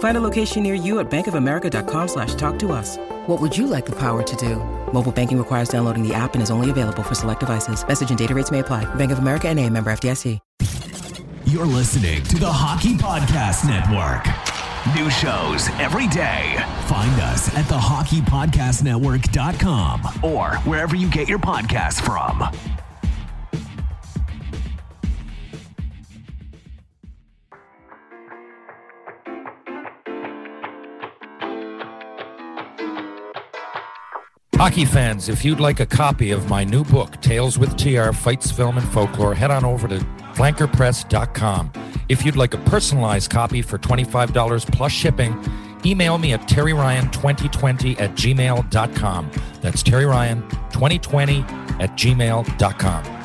Find a location near you at bankofamerica.com slash talk to us. What would you like the power to do? Mobile banking requires downloading the app and is only available for select devices. Message and data rates may apply. Bank of America and a member FDIC. You're listening to the Hockey Podcast Network. New shows every day. Find us at thehockeypodcastnetwork.com or wherever you get your podcasts from. Hockey fans, if you'd like a copy of my new book, Tales with TR Fights, Film, and Folklore, head on over to flankerpress.com. If you'd like a personalized copy for $25 plus shipping, email me at terryryan2020 at gmail.com. That's terryryan2020 at gmail.com.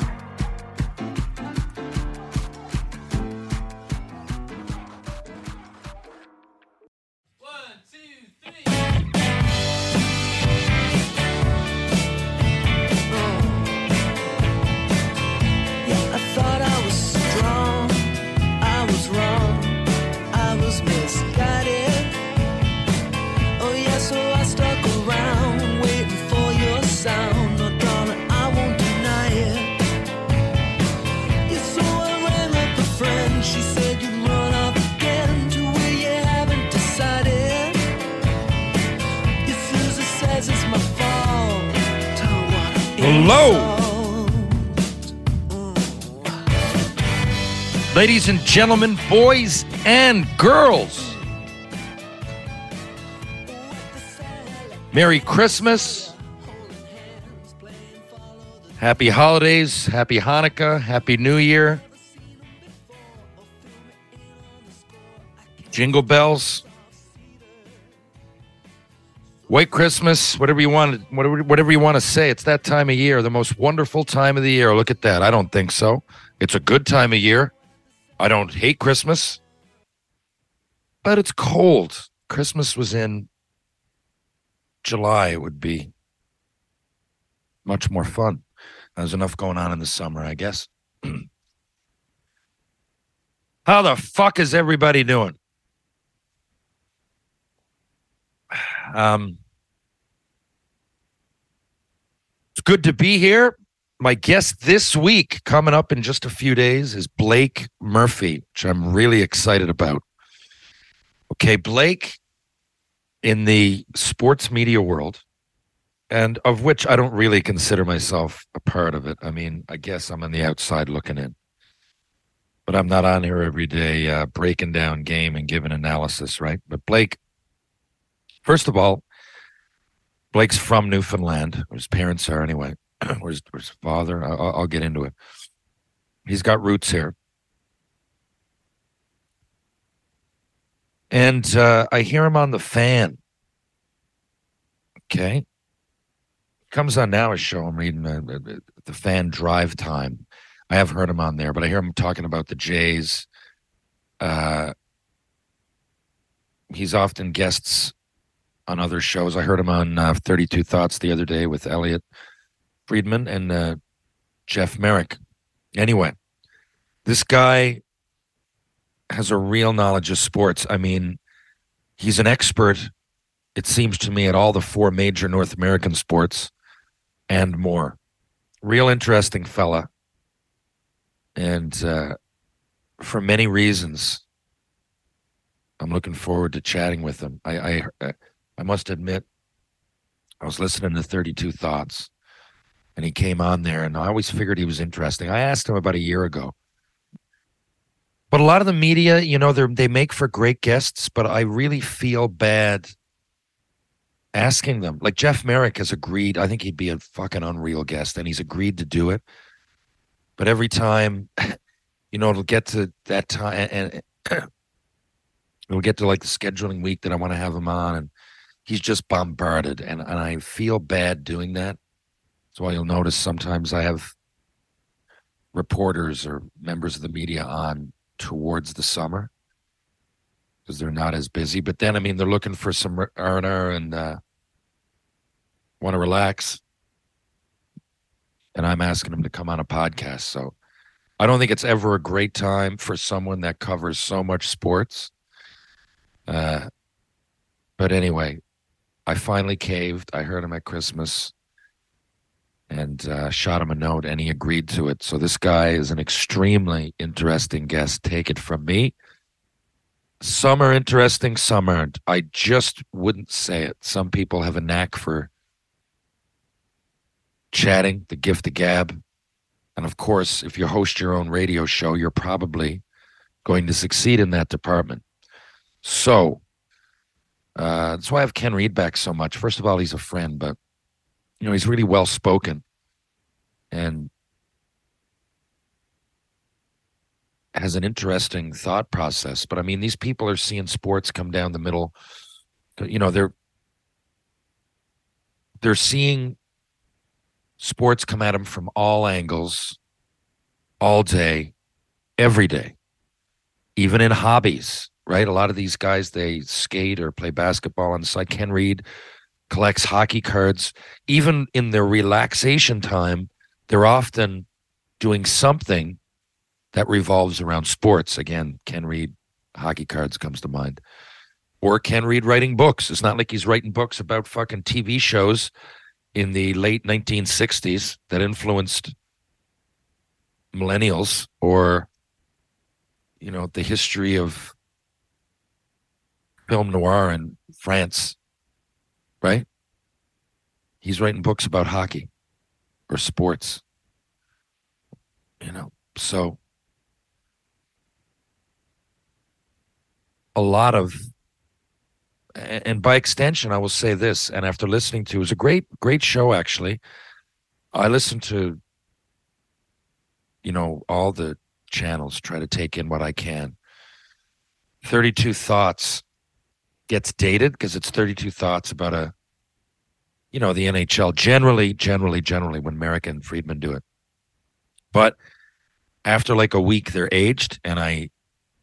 Ladies and gentlemen, boys and girls, Merry Christmas. Happy holidays. Happy Hanukkah. Happy New Year. Jingle bells. White Christmas, whatever you want, whatever, whatever you want to say. It's that time of year, the most wonderful time of the year. Look at that. I don't think so. It's a good time of year. I don't hate Christmas, but it's cold. Christmas was in July. It would be much more fun. There's enough going on in the summer, I guess. How the fuck is everybody doing? Um, it's good to be here. My guest this week, coming up in just a few days, is Blake Murphy, which I'm really excited about. Okay, Blake, in the sports media world, and of which I don't really consider myself a part of it. I mean, I guess I'm on the outside looking in, but I'm not on here every day uh, breaking down game and giving analysis, right? But Blake, first of all, Blake's from Newfoundland. His parents are anyway. where's, where's his father? I'll, I'll get into it. He's got roots here. And uh, I hear him on the fan. Okay. Comes on now a show. I'm reading uh, the fan drive time. I have heard him on there, but I hear him talking about the Jays. Uh, he's often guests on other shows. I heard him on uh, 32 Thoughts the other day with Elliotte Friedman and uh, Jeff Marek. Anyway, this guy has a real knowledge of sports. I mean, he's an expert, it seems to me, at all the four major North American sports and more. Real interesting fella. And uh, for many reasons, I'm looking forward to chatting with him. I, I, I must admit, I was listening to 32 Thoughts, and he came on there, and I always figured he was interesting. I asked him about a year ago But a lot of the media, you know, they they make for great guests, but I really feel bad asking them. Like Jeff Marek has agreed. I think he'd be a fucking unreal guest, and he's agreed to do it. But every time, you know, it'll get to that time, and, and it'll get to like the scheduling week that I want to have him on, and he's just bombarded, and and I feel bad doing that. That's why you'll notice sometimes I have reporters or members of the media on towards the summer because they're not as busy. But then, I mean, they're looking for some R and R and uh, want to relax, and I'm asking them to come on a podcast. So I don't think it's ever a great time for someone that covers so much sports. Uh, but anyway, I finally caved. I heard him at Christmas and uh, shot him a note, and he agreed to it. So this guy is an extremely interesting guest. Take it from me. Some are interesting summer. I just wouldn't say it. Some people have a knack for chatting, the gift of gab. And of course, if you host your own radio show, you're probably going to succeed in that department. So uh, that's why I have Ken Reed back so much. First of all, he's a friend, but you know he's really well spoken, and has an interesting thought process. But I mean, these people are seeing sports come down the middle. You know, they're they're seeing sports come at them from all angles, all day, every day, even in hobbies right? A lot of these guys they skate or play basketball on the side. Ken Reed collects hockey cards. Even in their relaxation time, they're often doing something that revolves around sports. Again, Ken Reed hockey cards comes to mind. Or Ken Reed writing books. It's not like he's writing books about fucking TV shows in the late 1960s that influenced millennials or you know the history of film noir in France, right? He's writing books about hockey or sports. You know, so a lot of and by extension i will say this and after listening to it was a great great show actually i listened to you know all the channels try to take in what i can 32 thoughts gets dated because it's 32 thoughts about a you know the nhl generally generally generally when Marek and friedman do it. But after like a week they're aged and i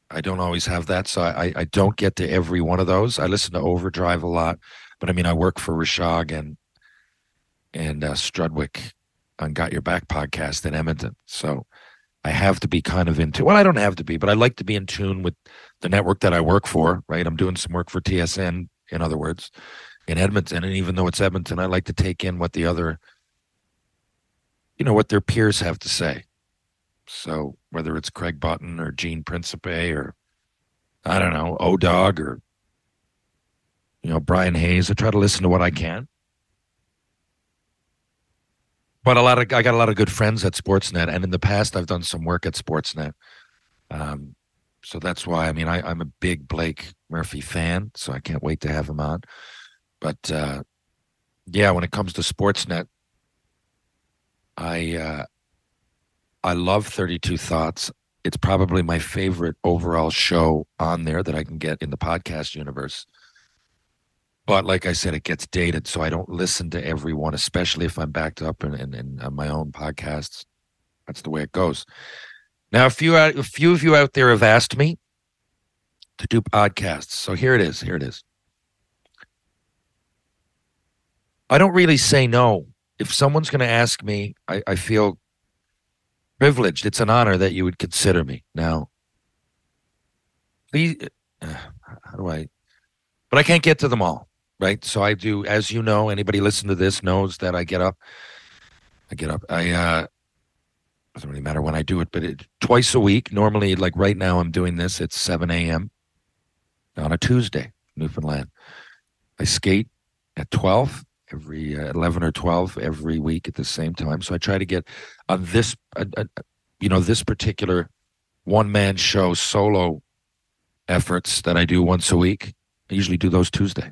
i don't always have that so i i don't get to every one of those. I listen to overdrive a lot but i mean i work for Rishaug and and uh, strudwick on got your back podcast in edmonton. So I have to be kind of into well, I don't have to be, but I like to be in tune with the network that I work for, right? I'm doing some work for TSN, in other words, in Edmonton. And even though it's Edmonton, I like to take in what the other, you know, what their peers have to say. So whether it's Craig Button or Gene Principe or I don't know, O Dog or you know, Bryan Hayes, I try to listen to what I can but a lot of I got a lot of good friends at Sportsnet, and in the past I've done some work at Sportsnet. Um, so that's why I mean I, am a big Blake Murphy fan, so I can't wait to have him on. But uh, yeah, when it comes to Sportsnet, I uh, I love Thirty Two Thoughts. It's probably my favorite overall show on there that I can get in the podcast universe. But like I said, it gets dated, so I don't listen to everyone, especially if I'm backed up in, in, in on my own podcasts. That's the way it goes. Now, a few a few of you out there have asked me to do podcasts, so here it is. Here it is. I don't really say no. If someone's going to ask me, I, I feel privileged. It's an honor that you would consider me. Now, please, uh, how do I? But I can't get to them all right? So I do, as you know, anybody listen to this knows that I get up. I get up. I uh doesn't really matter when I do it, but it twice a week. Normally, like right now, I'm doing this at 7 a.m. on a Tuesday, Newfoundland. I skate at 12 every uh, 11 or 12 every week at the same time. So I try to get on this, uh, uh, you know, this particular one man show solo efforts that I do once a week. I usually do those Tuesday.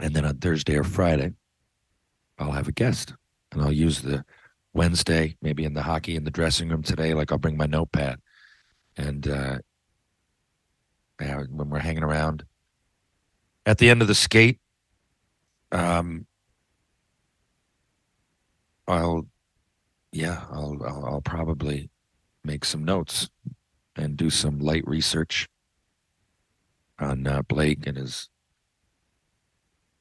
And then on Thursday or Friday, I'll have a guest and I'll use the Wednesday, maybe in the hockey in the dressing room today, like I'll bring my notepad. And uh, when we're hanging around at the end of the skate, um, I'll, yeah, I'll, I'll, I'll probably make some notes and do some light research on uh, Blake and his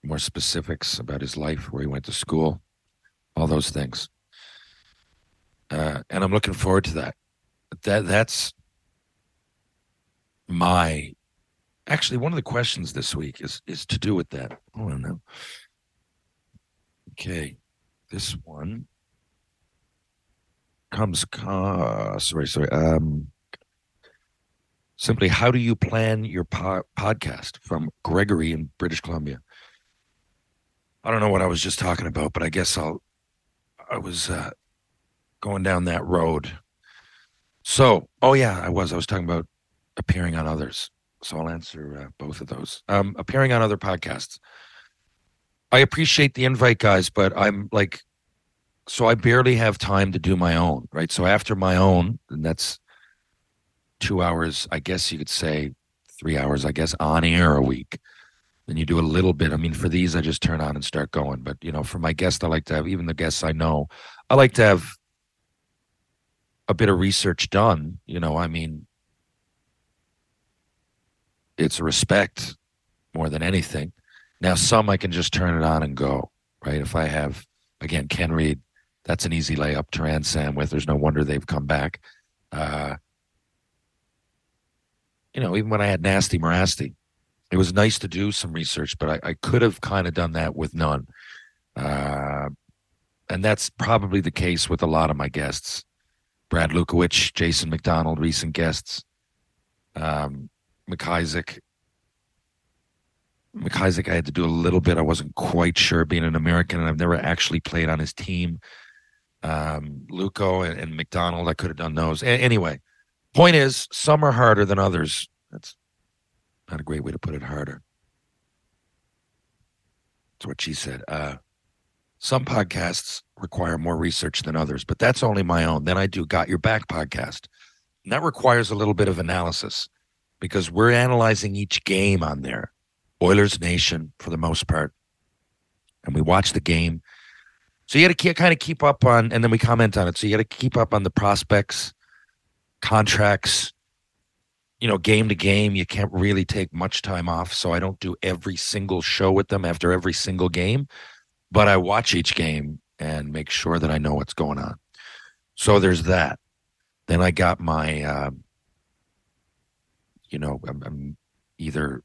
more specifics about his life, where he went to school, all those things. Uh, and I'm looking forward to that. That that's my actually one of the questions this week is is to do with that. Oh no. Okay, this one comes. Uh, sorry, sorry. Um, simply, how do you plan your po- podcast? From Gregory in British Columbia. I don't know what I was just talking about, but I guess I'll. I was uh, going down that road. So, oh yeah, I was. I was talking about appearing on others. So I'll answer uh, both of those. Um, appearing on other podcasts. I appreciate the invite, guys, but I'm like, so I barely have time to do my own, right? So after my own, and that's two hours, I guess you could say three hours, I guess, on air a week. Then you do a little bit. I mean, for these, I just turn on and start going. But you know, for my guests, I like to have even the guests I know. I like to have a bit of research done. You know, I mean, it's respect more than anything. Now, some I can just turn it on and go, right? If I have, again, Ken Reed, that's an easy layup. Turan Sam with, there's no wonder they've come back. Uh, you know, even when I had Nasty Morasti, it was nice to do some research, but I, I could have kind of done that with none. Uh, and that's probably the case with a lot of my guests. Brad Lukowich, Jason McDonald, recent guests. Um, McIsaac. McIsaac, I had to do a little bit. I wasn't quite sure being an American, and I've never actually played on his team. Um, Luco and, and McDonald, I could have done those. A- anyway, point is, some are harder than others. That's not a great way to put it. Harder. That's what she said. Uh, some podcasts require more research than others, but that's only my own. Then I do Got Your Back podcast. And that requires a little bit of analysis because we're analyzing each game on there. Oilers Nation for the most part. And we watch the game. So you got to kind of keep up on, and then we comment on it. So you got to keep up on the prospects, contracts, you know, game to game. You can't really take much time off. So I don't do every single show with them after every single game, but I watch each game and make sure that I know what's going on. So there's that. Then I got my, uh, you know, I'm, I'm either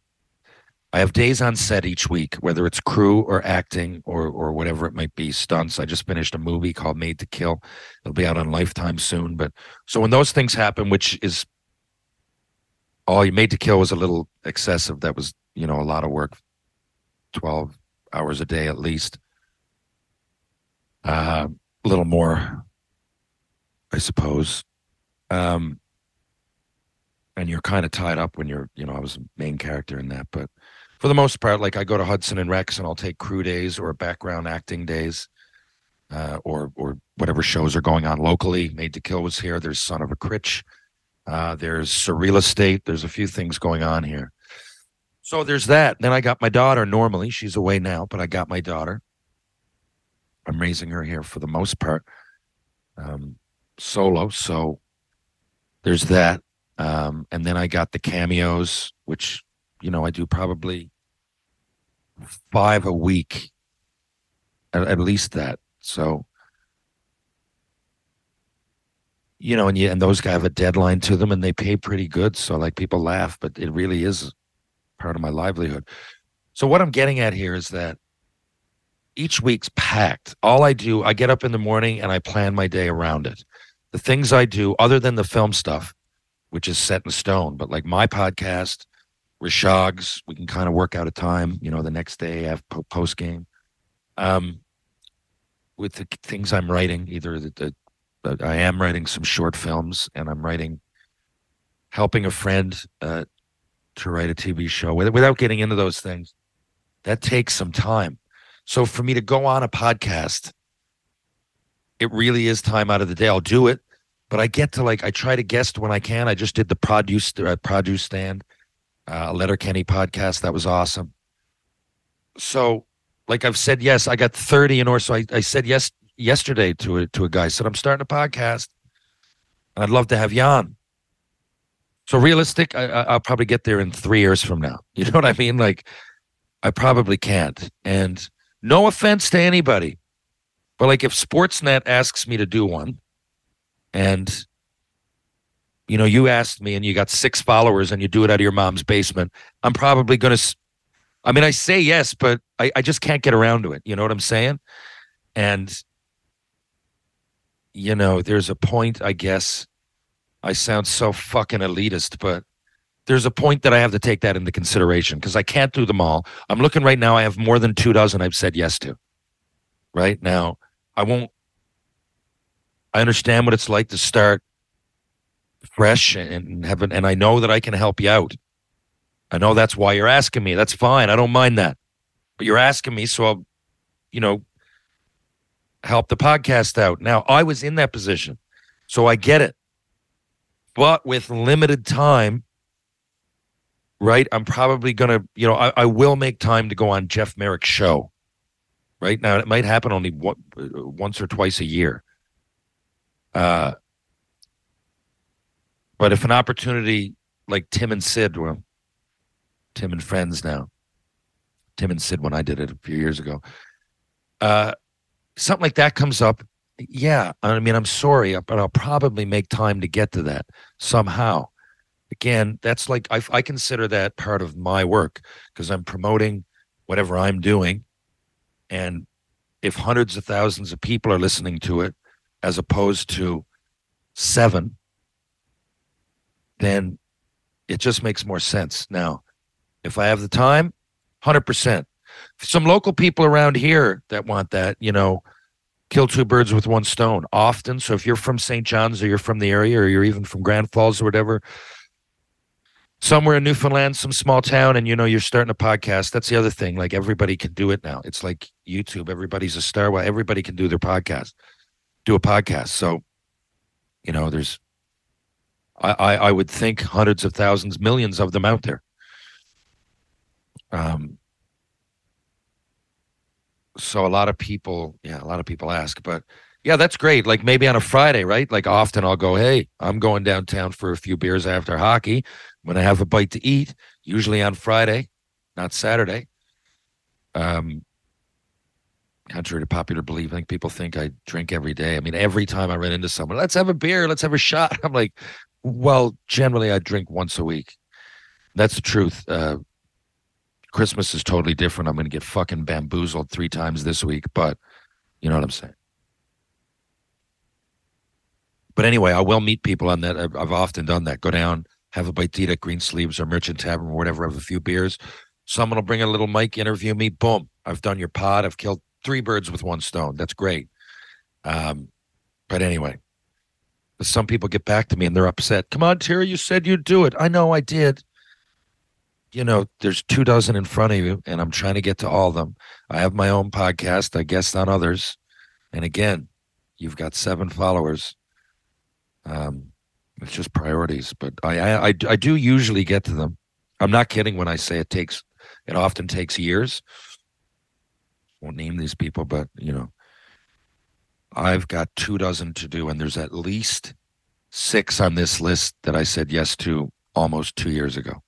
I have days on set each week, whether it's crew or acting or or whatever it might be, stunts. I just finished a movie called Made to Kill. It'll be out on Lifetime soon. But so when those things happen, which is all you made to kill was a little excessive. That was, you know, a lot of work. Twelve hours a day at least. Uh, a little more, I suppose. Um, and you're kind of tied up when you're, you know, I was a main character in that, but for the most part, like I go to Hudson and Rex and I'll take crew days or background acting days, uh, or or whatever shows are going on locally. Made to Kill was here. There's Son of a Critch. Uh, there's Surreal Estate. There's a few things going on here. So there's that. Then I got my daughter. Normally she's away now, but I got my daughter. I'm raising her here for the most part, um, solo. So there's that. Um, and then I got the cameos, which you know I do probably five a week, at, at least that. So you know, and you, and those guys have a deadline to them, and they pay pretty good. So like people laugh, but it really is part of my livelihood. So what I'm getting at here is that each week's packed. All I do, I get up in the morning and I plan my day around it. The things I do, other than the film stuff, which is set in stone. But like my podcast, Rashog's, we can kind of work out a time, you know, the next day have post game. Um, with the things I'm writing, either the, the I am writing some short films, and I'm writing, helping a friend uh, to write a TV show. Without getting into those things, that takes some time. So for me to go on a podcast, it really is time out of the day. I'll do it, but I get to like I try to guest when I can. I just did the produce uh, produce stand, uh, Letterkenny podcast. That was awesome. So, like I've said yes, I got thirty in or so. I, I said yes yesterday to a to a guy. Said I'm starting a podcast, and I'd love to have you on. So realistic, I, I- I'll probably get there in three years from now. You know what I mean? Like, I probably can't. And no offense to anybody, but like if Sportsnet asks me to do one, and you know you asked me and you got six followers and you do it out of your mom's basement, I'm probably gonna. I mean, I say yes, but I, I just can't get around to it. You know what I'm saying? And you know, there's a point, I guess. I sound so fucking elitist, but there's a point that I have to take that into consideration because I can't do them all. I'm looking right now. I have more than two dozen I've said yes to. Right now, I won't. I understand what it's like to start fresh and have an, and I know that I can help you out. I know that's why you're asking me. That's fine. I don't mind that. But you're asking me, so I'll, you know, help the podcast out. Now, I was in that position, so I get it. But with limited time, right? I'm probably gonna, you know, I, I will make time to go on Jeff Marek's show. Right now, it might happen only one, once or twice a year. Uh, but if an opportunity like Tim and Sid, well, Tim and Friends now, Tim and Sid when I did it a few years ago, uh, something like that comes up. Yeah, I mean, I'm sorry, uh, but I'll probably make time to get to that somehow. Again, that's like I, I consider that part of my work because I'm promoting whatever I'm doing, and if hundreds of thousands of people are listening to it, as opposed to seven, then it just makes more sense. Now, if I have the time, 100%. Some local people around here that want that, you know, kill two birds with one stone often. So if you're from St. John's or you're from the area or you're even from Grand Falls or whatever, somewhere in Newfoundland, some small town, and you know, you're starting a podcast, that's the other thing. Like everybody can do it now. It's like YouTube, everybody's a star. Well, everybody can do their podcast, do a podcast. So, you know, there's I, I, I would think hundreds of thousands, millions of them out there. Um, so a lot of people, yeah, a lot of people ask, but yeah, that's great. Like maybe on a Friday, right? Like often I'll go, hey, I'm going downtown for a few beers after hockey. When I have a bite to eat, usually on Friday, not Saturday. Um, contrary to popular belief, I think people think I drink every day. I mean, every time I run into someone, let's have a beer, let's have a shot. I'm like, well, generally I drink once a week. That's the truth. Uh, Christmas is totally different. I'm going to get fucking bamboozled three times this week, but you know what I'm saying. But anyway, I will meet people on that. I've, often done that. Go down, have a eat at Green Sleeves or Merchant Tavern or whatever, have a few beers. Someone will bring a little mic, interview me. Boom. I've done your pod. I've killed three birds with one stone. That's great. Um, but anyway, some people get back to me and they're upset. Come on, Terry, you said you'd do it. I know I did. You know, there's two dozen in front of you, and I'm trying to get to all of them. I have my own podcast. I guest on others. And again, you've got seven followers. Um, it's just priorities, but I, I I I do usually get to them. I'm not kidding when I say it takes. It often takes years. Won't name these people, but you know, I've got two dozen to do, and there's at least six on this list that I said yes to almost two years ago.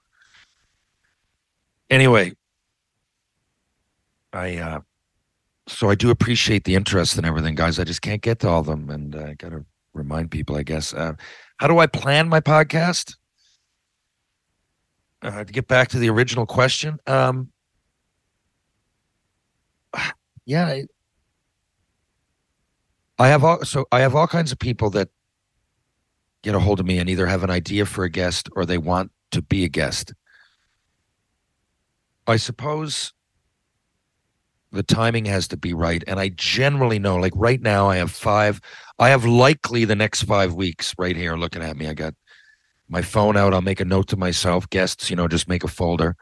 Anyway, I uh, so I do appreciate the interest and everything, guys. I just can't get to all of them, and I got to remind people, I guess. Uh, how do I plan my podcast? Uh, to get back to the original question, um, yeah, I, I have all so I have all kinds of people that get a hold of me and either have an idea for a guest or they want to be a guest. I suppose the timing has to be right. And I generally know, like right now, I have five. I have likely the next five weeks right here looking at me. I got my phone out. I'll make a note to myself. Guests, you know, just make a folder.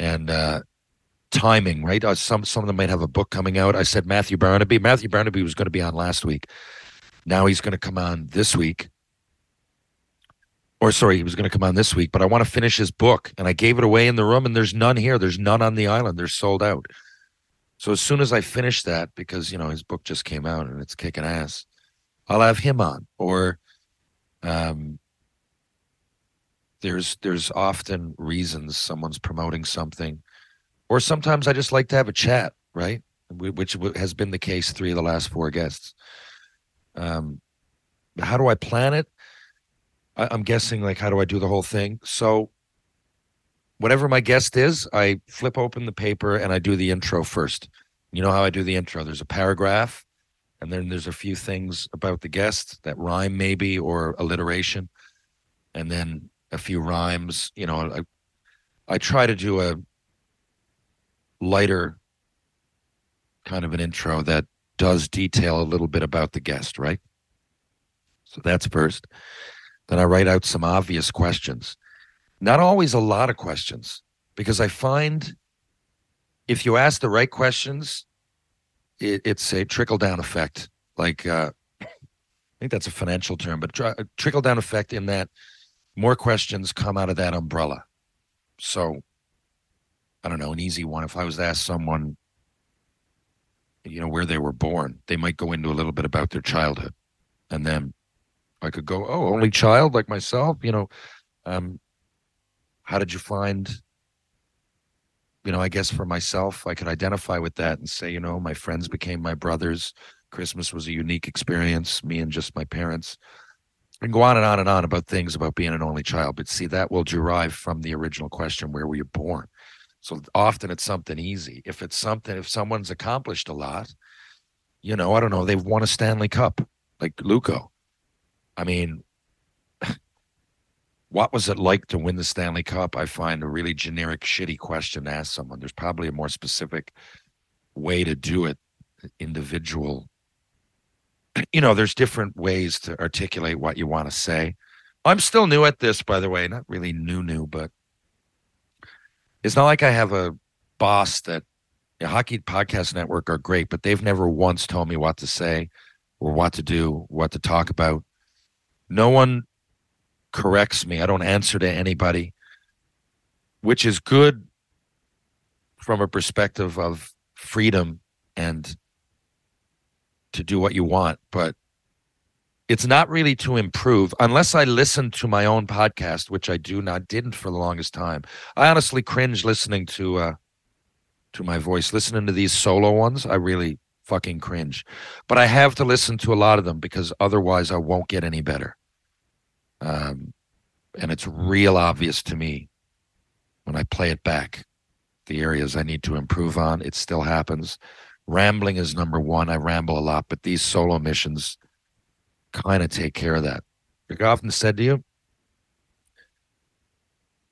And uh timing, right? Uh, some some of them might have a book coming out. I said Matthew Barnaby. Matthew Barnaby was going to be on last week. Now he's going to come on this week. Or sorry, he was going to come on this week, but I want to finish his book, and I gave it away in the room, and there's none here. There's none on the island. They're sold out. So as soon as I finish that, because you know his book just came out and it's kicking ass, I'll have him on. Or, um, there's there's often reasons someone's promoting something or sometimes I just like to have a chat, right? Which has been the case three of the last four guests. Um, how do I plan it? I, I'm guessing like how do I do the whole thing? So whatever my guest is, I flip open the paper and I do the intro first. You know how I do the intro? There's a paragraph, and then there's a few things about the guest that rhyme maybe or alliteration, and then a few rhymes. You know, I I try to do a lighter kind of an intro that does detail a little bit about the guest, right? So that's first. Then I write out some obvious questions. Not always a lot of questions, because I find if you ask the right questions, it, it's a trickle down effect. Like, uh, I think that's a financial term, but tr- trickle down effect in that more questions come out of that umbrella. So I don't know, an easy one. If I was to ask someone, you know, where they were born, they might go into a little bit about their childhood. And then I could go, oh, only child like myself, you know, um, how did you find, you know, I guess for myself, I could identify with that and say, you know, my friends became my brothers. Christmas was a unique experience, me and just my parents. And go on and on and on about things about being an only child. But see, that will derive from the original question where were you born? So often it's something easy. If it's something, if someone's accomplished a lot, you know, I don't know, they've won a Stanley Cup, like Luco. I mean, what was it like to win the Stanley Cup? I find a really generic, shitty question to ask someone. There's probably a more specific way to do it, individual. You know, there's different ways to articulate what you want to say. I'm still new at this, by the way, not really new, new, but it's not like I have a boss that the Hockey Podcast Network are great, but they've never once told me what to say or what to do, what to talk about. No one corrects me. I don't answer to anybody, which is good from a perspective of freedom and to do what you want. But it's not really to improve unless I listen to my own podcast, which I do not didn't for the longest time. I honestly cringe listening to uh to my voice. Listening to these solo ones, I really fucking cringe. But I have to listen to a lot of them because otherwise I won't get any better. Um and it's real obvious to me when I play it back. The areas I need to improve on, it still happens. Rambling is number one. I ramble a lot, but these solo missions kind of take care of that. Like I often said to you,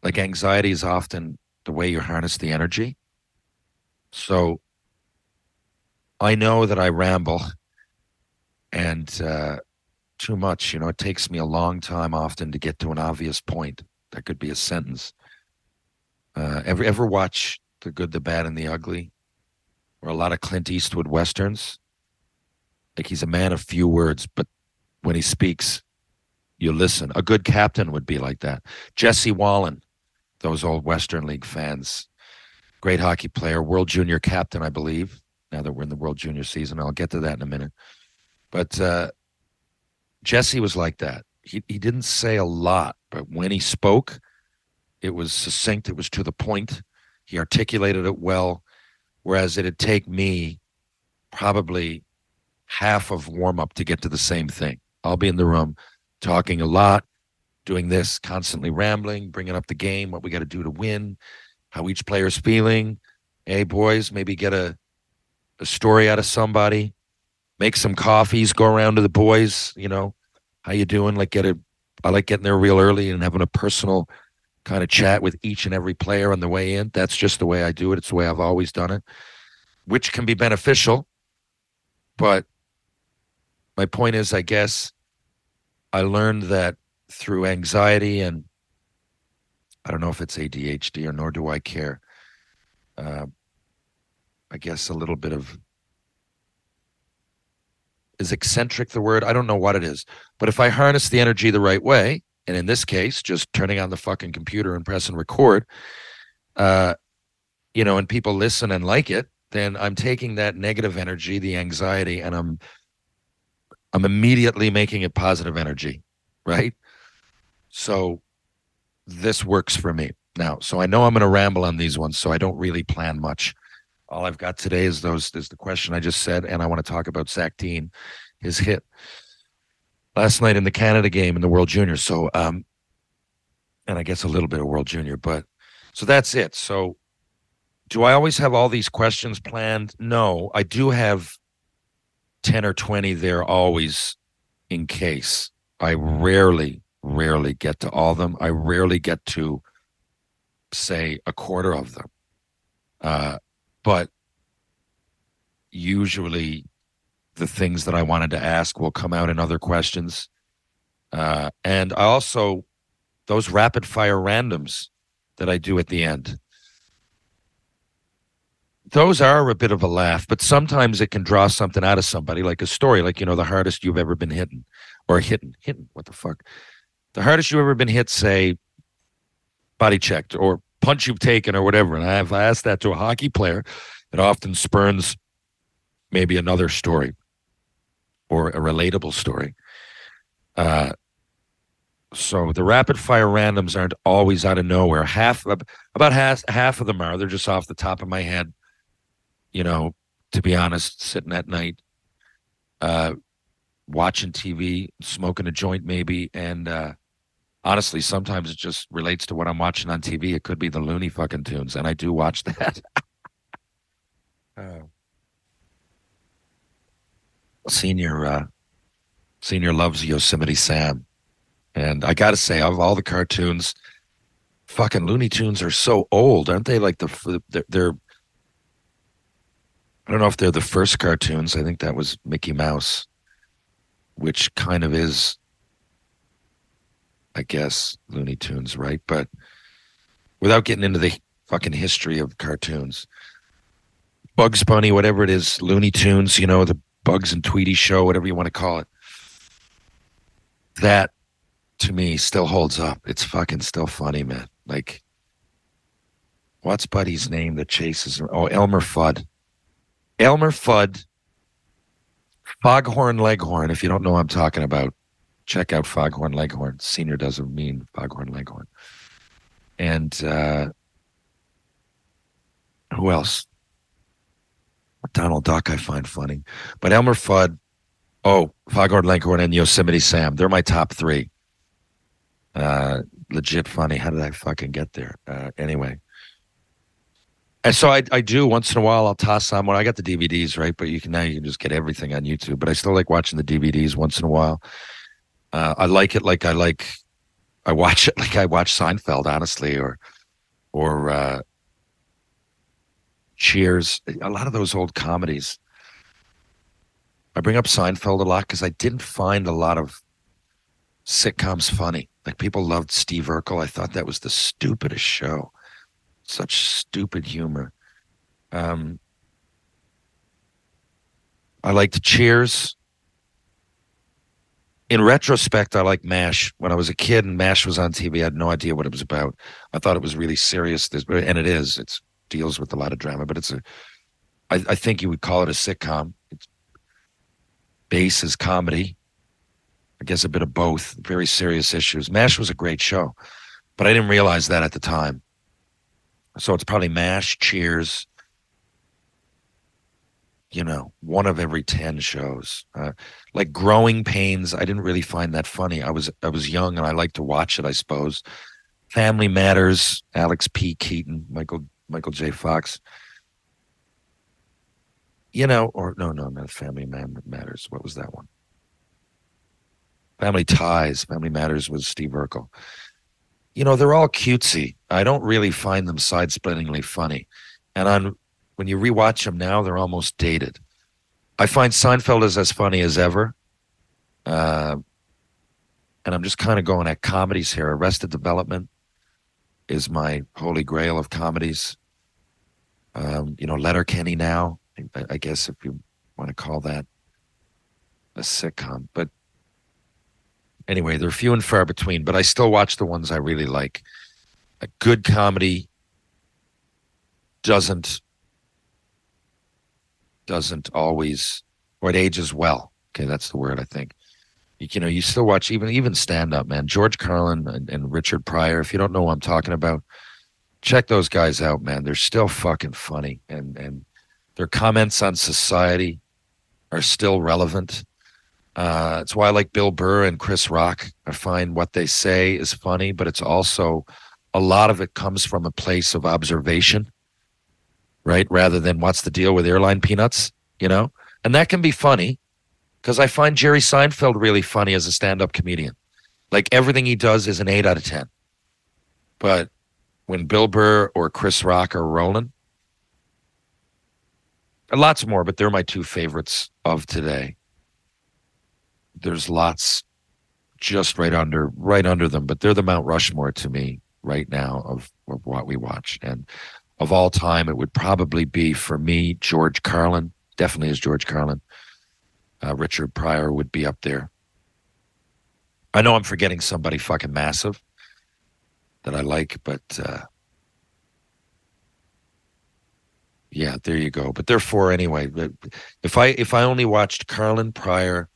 like anxiety is often the way you harness the energy. So I know that I ramble and uh, too much. You know, it takes me a long time often to get to an obvious point. That could be a sentence. Uh, ever ever watch The Good, the Bad, and the Ugly, or a lot of Clint Eastwood westerns? Like he's a man of few words, but when he speaks, you listen. A good captain would be like that. Jesse Wallin, those old Western League fans, great hockey player, world junior captain, I believe. Now that we're in the world junior season, I'll get to that in a minute. But uh, Jesse was like that. He he didn't say a lot, but when he spoke, it was succinct. It was to the point. He articulated it well. Whereas it'd take me probably half of warm up to get to the same thing. I'll be in the room talking a lot, doing this, constantly rambling, bringing up the game, what we got to do to win, how each player's feeling. Hey, boys, maybe get a, a story out of somebody, make some coffees, go around to the boys, you know, how you doing? Like get a, I like getting there real early and having a personal kind of chat with each and every player on the way in. That's just the way I do it. It's the way I've always done it. which can be beneficial. But my point is, I guess I learned that through anxiety and I don't know if it's ADHD or nor do I care. Uh, I guess a little bit of is eccentric the word? I don't know what it is. But if I harness the energy the right way, and in this case, just turning on the fucking computer and pressing record, uh, you know, and people listen and like it, then I'm taking that negative energy, the anxiety, and I'm I'm immediately making it positive energy, right? So this works for me now. So I know I'm going to ramble on these ones, so I don't really plan much. All I've got today is those is the question I just said, and I want to talk about Zach Dean, his hit last night in the Canada game in the World Junior. So, um, and I guess a little bit of World Junior, but so that's it. So, do I always have all these questions planned? No, I do have ten or twenty there always in case. I rarely, rarely get to all of them. I rarely get to say a quarter of them. Uh, but usually the things that I wanted to ask will come out in other questions. Uh, and I also, those rapid fire randoms that I do at the end, those are a bit of a laugh, but sometimes it can draw something out of somebody, like a story, like, you know, the hardest you've ever been hit or hitting, hitting, what the fuck? The hardest you've ever been hit, say, body checked or punch you've taken or whatever. And I've asked that to a hockey player, it often spurns maybe another story or a relatable story. Uh, so the rapid fire randoms aren't always out of nowhere. Half about half half of them are. They're just off the top of my head. You know, to be honest, sitting at night, uh, watching TV, smoking a joint maybe, and uh, honestly, sometimes it just relates to what I'm watching on TV. It could be the loony fucking tunes, and I do watch that. uh, senior, uh, senior loves Yosemite Sam, and I got to say, of all the cartoons, fucking Looney Tunes are so old, aren't they? Like the they're, they're I don't know if they're the first cartoons. I think that was Mickey Mouse, which kind of is I guess, Looney Tunes, right? But without getting into the fucking history of cartoons, Bugs Bunny, whatever it is, Looney Tunes, you know, the Bugs and Tweety show, whatever you want to call it. That to me still holds up. It's fucking still funny, man. Like, what's Buddy's name that chases? Oh, Elmer Fudd. Elmer Fudd, Foghorn Leghorn, if you don't know what I'm talking about check out Foghorn Leghorn. Senior doesn't mean Foghorn Leghorn. And uh, who else? Donald Duck, I find funny. But Elmer Fudd, oh, Foghorn Leghorn, and Yosemite Sam. They're my top three. Uh, legit funny. How did I fucking get there? Uh, anyway. And so I, I do once in a while. I'll toss some. Well, I got the DVDs, right? But you can now you can just get everything on YouTube. But I still like watching the DVDs once in a while. Uh, I like it like I like. I watch it like I watch Seinfeld, honestly, or or uh, Cheers. A lot of those old comedies. I bring up Seinfeld a lot because I didn't find a lot of sitcoms funny. Like people loved Steve Urkel. I thought that was the stupidest show. Such stupid humor. Um, I liked Cheers in retrospect, I like MASH. When I was a kid and MASH was on TV, I had no idea what it was about. I thought it was really serious, and it is. It deals with a lot of drama, but it's a. I, I think you would call it a sitcom. Its base is comedy. I guess a bit of both. Very serious issues. MASH was a great show, but I didn't realize that at the time. So it's probably MASH, Cheers, you know, one of every 10 shows. Uh, like Growing Pains, I didn't really find that funny. I was I was young and I liked to watch it, I suppose. Family Matters, Alex P. Keaton, Michael Michael J. Fox. You know, or no, no, not Family Matters. What was that one? Family Ties, Family Matters was Steve Urkel. You know, they're all cutesy. I don't really find them side-splittingly funny. And on when you rewatch them now, they're almost dated. I find Seinfeld is as funny as ever. Uh, and I'm just kind of going at comedies here. Arrested Development is my holy grail of comedies. Um, you know, Letterkenny now, I, I guess if you want to call that a sitcom. But anyway, they're few and far between, but I still watch the ones I really like. A good comedy doesn't doesn't always or it ages well. Okay, that's the word I think. You, you know, you still watch even even stand up, man. George Carlin and, and Richard Pryor. If you don't know what I'm talking about, check those guys out, man. They're still fucking funny, and and their comments on society are still relevant. Uh, it's why I like Bill Burr and Chris Rock. I find what they say is funny, but it's also a lot of it comes from a place of observation, right? Rather than what's the deal with airline peanuts, you know? And that can be funny because I find Jerry Seinfeld really funny as a stand up comedian. Like everything he does is an eight out of 10. But when Bill Burr or Chris Rock are rolling, lots more, but they're my two favorites of today. There's lots just right under right under them, but they're the Mount Rushmore to me right now of, of what we watch. And of all time, it would probably be for me George Carlin. Definitely is George Carlin. Uh, Richard Pryor would be up there. I know I'm forgetting somebody fucking massive that I like, but uh, yeah, there you go. But they're four anyway. If I if I only watched Carlin, Pryor,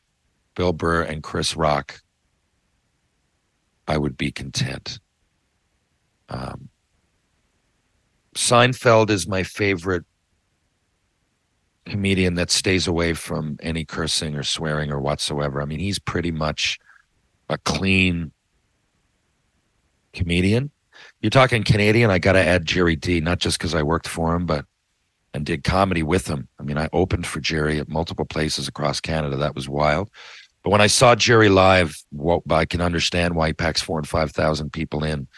Bill Burr, and Chris Rock, I would be content. Um, Seinfeld is my favorite comedian that stays away from any cursing or swearing or whatsoever. I mean, he's pretty much a clean comedian. You're talking Canadian, I got to add Jerry D, not just because I worked for him, but and did comedy with him. I mean, I opened for Jerry at multiple places across Canada. That was wild. But when I saw Jerry live, what, I can understand why he packs four and 5,000 people in,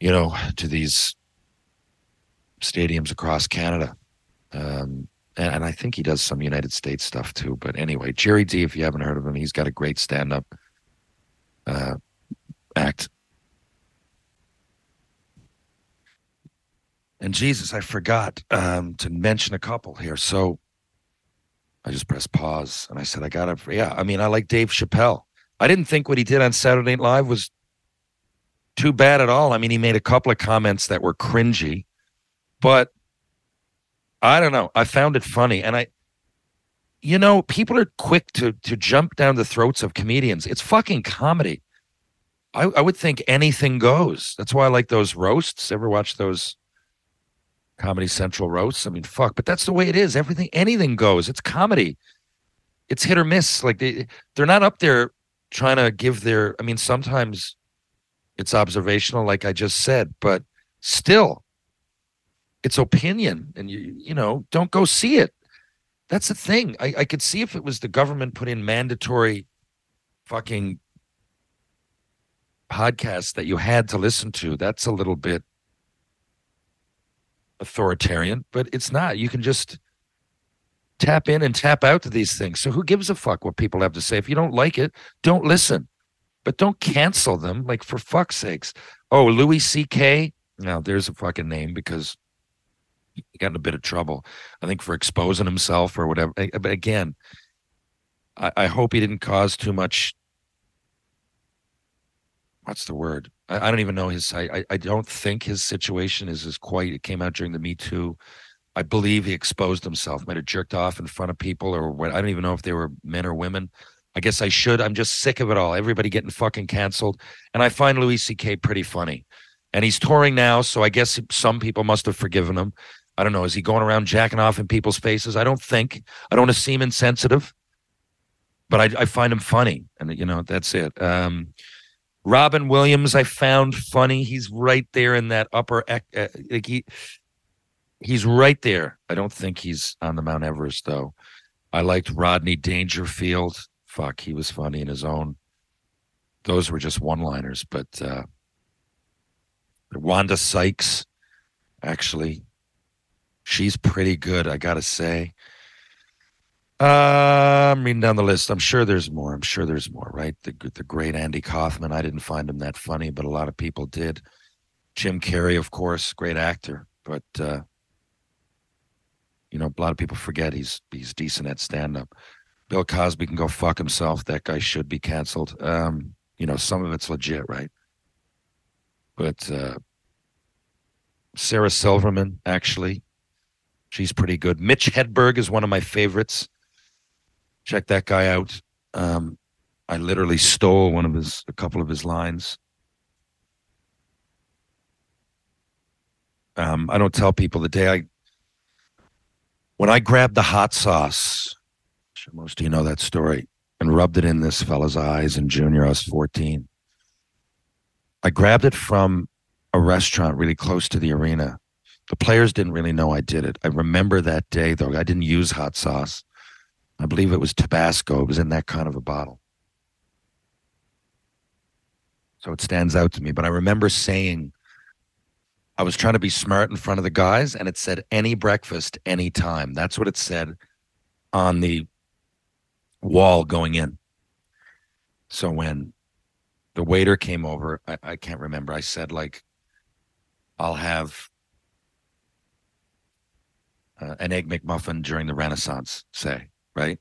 you know, to these stadiums across Canada. Um, and, and, I think he does some United States stuff too. But anyway, Jerry D, if you haven't heard of him, he's got a great stand up uh, act. And Jesus, I forgot um, to mention a couple here. So I just pressed pause and I said, I got to, yeah. I mean, I like Dave Chappelle. I didn't think what he did on Saturday Night Live was too bad at all. I mean, he made a couple of comments that were cringy, but I don't know. I found it funny. And I, you know, people are quick to to jump down the throats of comedians. It's fucking comedy. I, I would think anything goes. That's why I like those roasts. Ever watch those Comedy Central roasts. I mean, fuck, but that's the way it is. Everything, anything goes. It's comedy. It's hit or miss. Like they, they're not up there trying to give their. I mean, sometimes it's observational, like I just said, but still, it's opinion, and you, you know, don't go see it. That's the thing. I, I could see if it was the government put in mandatory, fucking podcasts that you had to listen to. That's a little bit authoritarian, but it's not. You can just tap in and tap out to these things. So who gives a fuck what people have to say? If you don't like it, don't listen. But don't cancel them. Like for fuck's sakes. Oh, Louis C.K. Now there's a fucking name because got in a bit of trouble. I think for exposing himself or whatever. But again, I, I hope he didn't cause too much. What's the word? I, I don't even know his. I, I don't think his situation is as quite. It came out during the Me Too. I believe he exposed himself, might have jerked off in front of people, or what. I don't even know if they were men or women. I guess I should. I'm just sick of it all. Everybody getting fucking canceled, and I find Louis C.K. pretty funny. And he's touring now, so I guess some people must have forgiven him. I don't know. Is he going around jacking off in people's faces? I don't think. I don't want to seem insensitive, but I, I find him funny, and you know that's it. Um, Robin Williams, I found funny. He's right there in that upper. Uh, like he, he's right there. I don't think he's on the Mount Everest though. I liked Rodney Dangerfield. Fuck, he was funny in his own. Those were just one-liners, but uh, Wanda Sykes, actually, She's pretty good, I gotta say. Uh, I'm reading down the list. I'm sure there's more. I'm sure there's more, right? The the great Andy Kaufman. I didn't find him that funny, but a lot of people did. Jim Carrey, of course, great actor, but uh, you know, a lot of people forget he's he's decent at stand up. Bill Cosby can go fuck himself. That guy should be canceled. Um, you know, some of it's legit, right? But uh, Sarah Silverman, actually, she's pretty good. Mitch Hedberg is one of my favorites. Check that guy out. Um, I literally stole one of his, a couple of his lines. Um, I don't tell people the day I, when I grabbed the hot sauce, most of you know that story, and rubbed it in this fella's eyes in junior, I was 14. I grabbed it from a restaurant really close to the arena. The players didn't really know I did it. I remember that day, though. I didn't use hot sauce. I believe it was Tabasco. It was in that kind of a bottle. So it stands out to me. But I remember saying, I was trying to be smart in front of the guys, and it said any breakfast, any time. That's what it said on the wall going in. So when the waiter came over, I, I can't remember. I said, like, I'll have uh, an egg McMuffin during the Renaissance, say, right?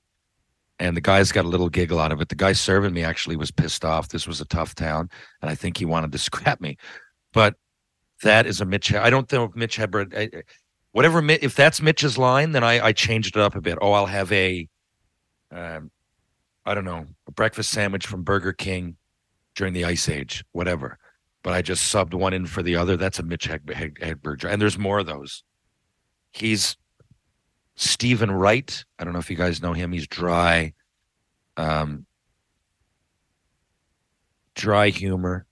And the guy's got a little giggle out of it. The guy serving me actually was pissed off. This was a tough town, and I think he wanted to scrap me. But that is a Mitch. I don't think Mitch Hedberg. I, whatever. If that's Mitch's line, then I, I changed it up a bit. Oh, I'll have a, um, I don't know, a breakfast sandwich from Burger King during the Ice Age, whatever. But I just subbed one in for the other. That's a Mitch Hedberg. And there's more of those. He's Steven Wright. I don't know if you guys know him. He's dry, um, dry humor.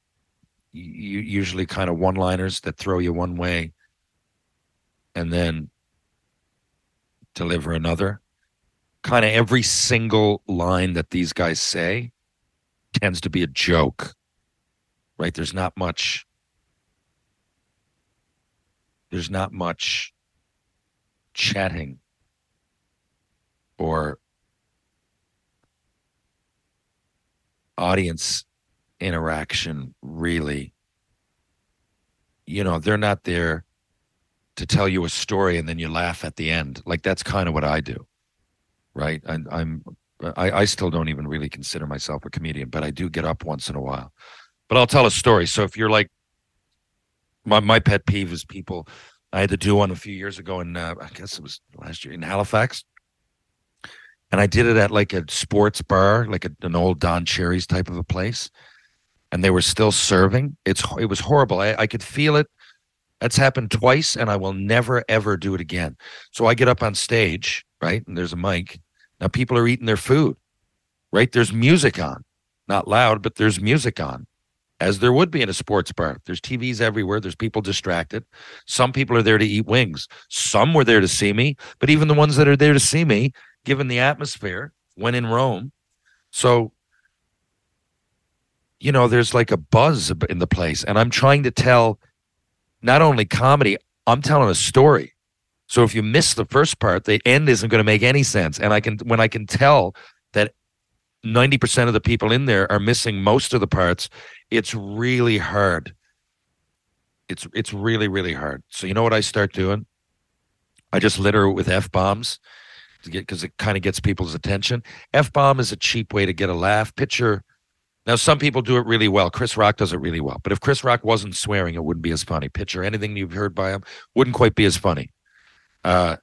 Usually kind of one-liners that throw you one way, and then deliver another. Kind of every single line that these guys say tends to be a joke. Right? There's not much. There's not much chatting or audience interaction really you know they're not there to tell you a story and then you laugh at the end. Like that's kind of what i do right? And i'm I, I still don't even really consider myself a comedian but i do get up once in a while. But i'll tell a story. So if you're like my, my pet peeve is people i had to do one a few years ago and uh, i guess it was last year in halifax and I did it at like a sports bar, like a, an old Don Cherry's type of a place, and they were still serving. It's it was horrible. I, I could feel it. That's happened twice, and I will never ever do it again. So I get up on stage, right, and there's a mic. Now people are eating their food, right? There's music on, not loud, but there's music on, as there would be in a sports bar. There's TVs everywhere. There's people distracted. Some people are there to eat wings. Some were there to see me, but even the ones that are there to see me given the atmosphere when in Rome. So, you know, there's like a buzz in the place. And I'm trying to tell not only comedy, I'm telling a story. So if you miss the first part, the end isn't going to make any sense. And I can, when I can tell that 90% of the people in there are missing most of the parts, it's really hard. It's, it's really, really hard. So you know what I start doing? I just litter it with F bombs because it kind of gets people's attention. F bomb is a cheap way to get a laugh. Picture now, some people do it really well. Chris Rock does it really well. But if Chris Rock wasn't swearing, it wouldn't be as funny. Picture anything you've heard by him wouldn't quite be as funny. Uh,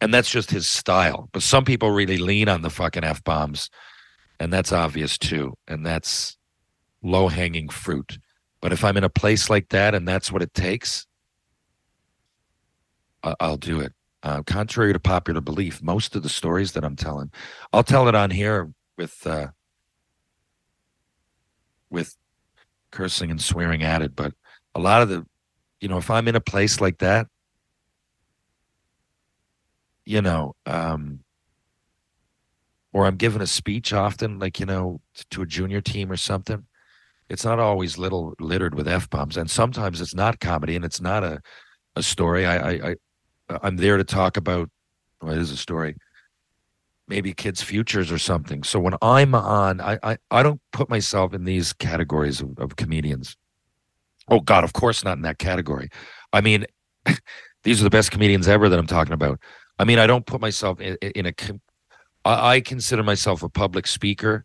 and that's just his style. But some people really lean on the fucking f bombs, and that's obvious too. And that's low hanging fruit. But if I'm in a place like that and that's what it takes, I'll do it. Uh, contrary to popular belief, most of the stories that I'm telling, I'll tell it on here with uh, with cursing and swearing added. But a lot of the, you know, if I'm in a place like that, you know, um, or I'm giving a speech often, like you know, to a junior team or something. It's not always little littered with f bombs, and sometimes it's not comedy and it's not a a story. I, I, I I'm there to talk about. Well, it is a story. Maybe kids' futures or something. So when I'm on, I I, I don't put myself in these categories of, of comedians. Oh God, of course not in that category. I mean, these are the best comedians ever that I'm talking about. I mean, I don't put myself in, in a. I, I consider myself a public speaker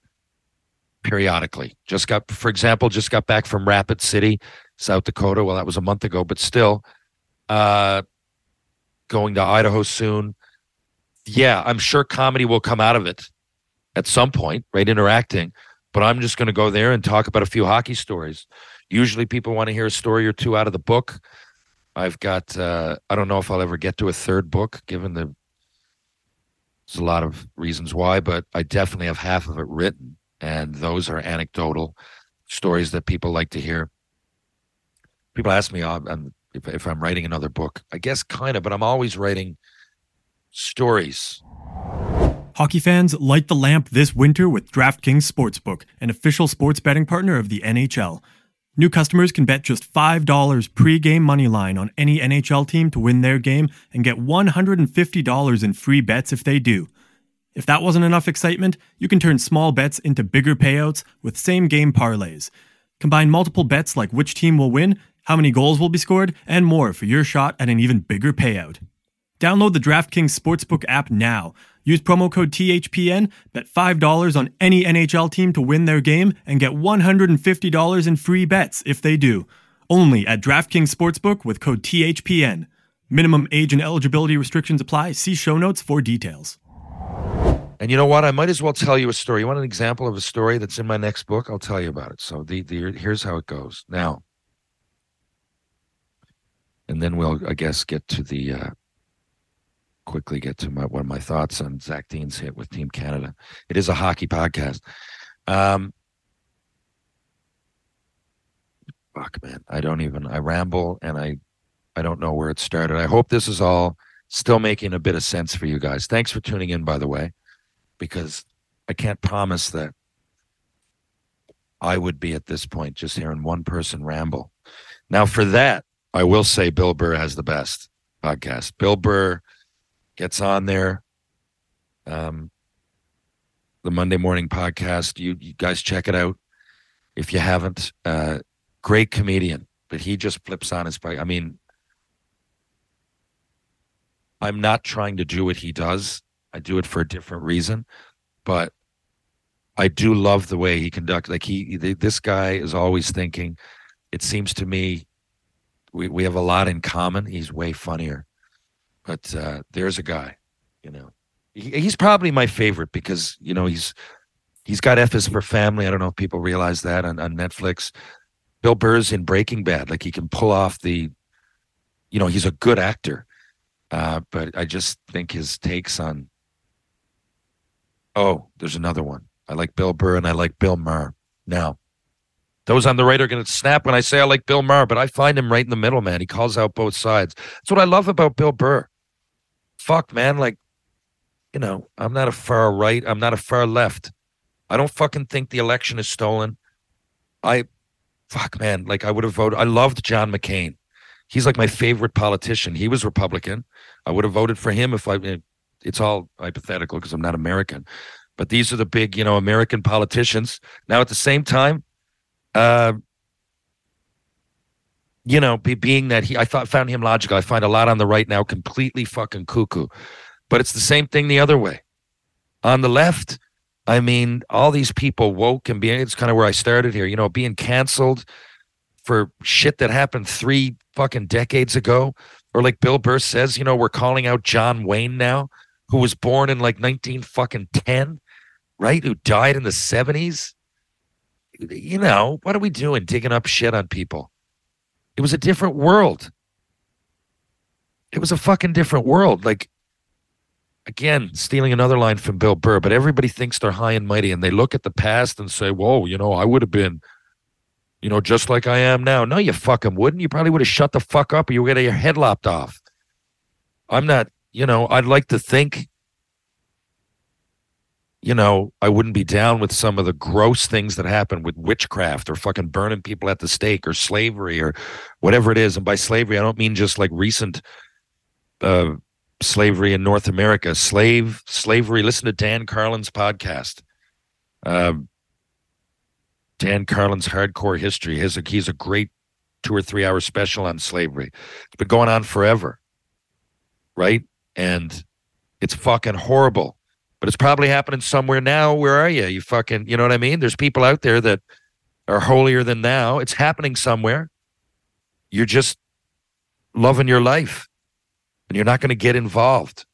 periodically. Just got, for example, just got back from Rapid City, South Dakota. Well, that was a month ago, but still, uh, going to Idaho soon. Yeah, I'm sure comedy will come out of it at some point, right? Interacting, but I'm just going to go there and talk about a few hockey stories. Usually, people want to hear a story or two out of the book. I've got. Uh, I don't know if I'll ever get to a third book, given the. There's a lot of reasons why, but I definitely have half of it written, and those are anecdotal stories that people like to hear. People ask me uh, if, if I'm writing another book. I guess kind of, but I'm always writing stories. Hockey fans, light the lamp this winter with DraftKings Sportsbook, an official sports betting partner of the NHL. New customers can bet just $5 pregame money line on any NHL team to win their game and get $150 in free bets if they do. If that wasn't enough excitement, you can turn small bets into bigger payouts with same game parlays. Combine multiple bets like which team will win, how many goals will be scored, and more for your shot at an even bigger payout. Download the DraftKings Sportsbook app now. Use promo code THPN, bet $5 on any NHL team to win their game, and get $150 in free bets if they do. Only at DraftKings Sportsbook with code THPN. Minimum age and eligibility restrictions apply. See show notes for details. And you know what? I might as well tell you a story. You want an example of a story that's in my next book? I'll tell you about it. So the, the here's how it goes. Now, and then we'll, I guess, get to the uh, quickly get to my one of my thoughts on Zach Dean's hit with Team Canada. It is a hockey podcast. Um, fuck, man, I don't even. I ramble and I, I don't know where it started. I hope this is all still making a bit of sense for you guys. Thanks for tuning in, by the way, because I can't promise that I would be at this point just hearing one person ramble. Now, for that, I will say Bill Burr has the best podcast. Bill Burr gets on there. Um, the Monday morning podcast. You, you guys check it out if you haven't. Uh, great comedian, but he just flips on his bike. I mean, I'm not trying to do what he does. I do it for a different reason, but I do love the way he conducts. Like he, this guy is always thinking. It seems to me, we we have a lot in common. He's way funnier, but uh, there's a guy, you know, he, he's probably my favorite because you know he's he's got F is for Family. I don't know if people realize that on, on Netflix. Bill Burr's in Breaking Bad. Like he can pull off the, you know, he's a good actor. Uh, but I just think his takes on. Oh, there's another one. I like Bill Burr and I like Bill Maher. Now, those on the right are going to snap when I say I like Bill Maher, but I find him right in the middle, man. He calls out both sides. That's what I love about Bill Burr. Fuck, man. Like, you know, I'm not a far right. I'm not a far left. I don't fucking think the election is stolen. I, fuck, man. Like, I would have voted. I loved John McCain. He's like my favorite politician. He was Republican. I would have voted for him if I. Eh, it's all hypothetical because I'm not American, but these are the big, you know, American politicians. Now, at the same time, uh, you know, be, being that he, I thought found him logical. I find a lot on the right now completely fucking cuckoo, but it's the same thing the other way. On the left, I mean, all these people woke and being. It's kind of where I started here. You know, being canceled for shit that happened three fucking decades ago, or like Bill Burr says, you know, we're calling out John Wayne now, who was born in like nineteen fucking ten, right? Who died in the seventies you know, what are we doing digging up shit on people? It was a different world. It was a fucking different world. Like, again, stealing another line from Bill Burr, but everybody thinks they're high and mighty and they look at the past and say, whoa, you know, I would have been, you know, just like I am now. No, you fucking wouldn't. You probably would have shut the fuck up or you would get your head lopped off. I'm not, you know, I'd like to think you know, I wouldn't be down with some of the gross things that happen with witchcraft or fucking burning people at the stake or slavery or whatever it is. And by slavery, I don't mean just like recent, uh, slavery in North America, slave slavery. Listen to Dan Carlin's podcast. Uh, Dan Carlin's Hardcore History. His he's a great two or three hour special on slavery. It's been going on forever, right? And it's fucking horrible. But it's probably happening somewhere now. Where are you? You fucking, you know what I mean? There's people out there that are holier than thou. It's happening somewhere. You're just loving your life and you're not going to get involved.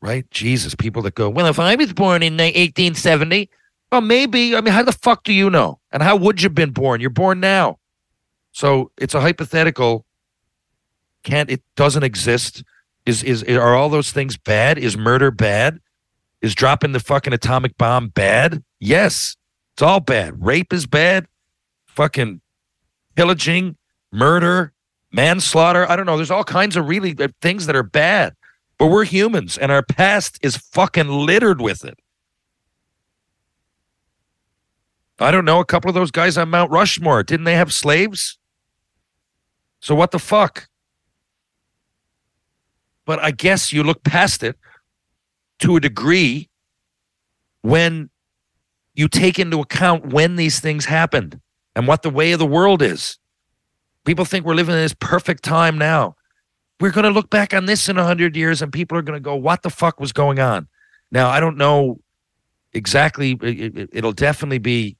Right? Jesus, people that go, well, if I was born in 1870, well, maybe. I mean, how the fuck do you know? And how would you have been born? You're born now. So it's a hypothetical. Can't, it doesn't exist. Is, is, are all those things bad? Is murder bad? Is dropping the fucking atomic bomb bad? Yes, it's all bad. Rape is bad. Fucking pillaging, murder, manslaughter. I don't know. There's all kinds of really uh, things that are bad, but we're humans and our past is fucking littered with it. I don't know. A couple of those guys on Mount Rushmore, didn't they have slaves? So what the fuck? But I guess you look past it to a degree when you take into account when these things happened and what the way of the world is. People think we're living in this perfect time now. We're going to look back on this in 100 years and people are going to go, what the fuck was going on? Now, I don't know exactly. It, will definitely be,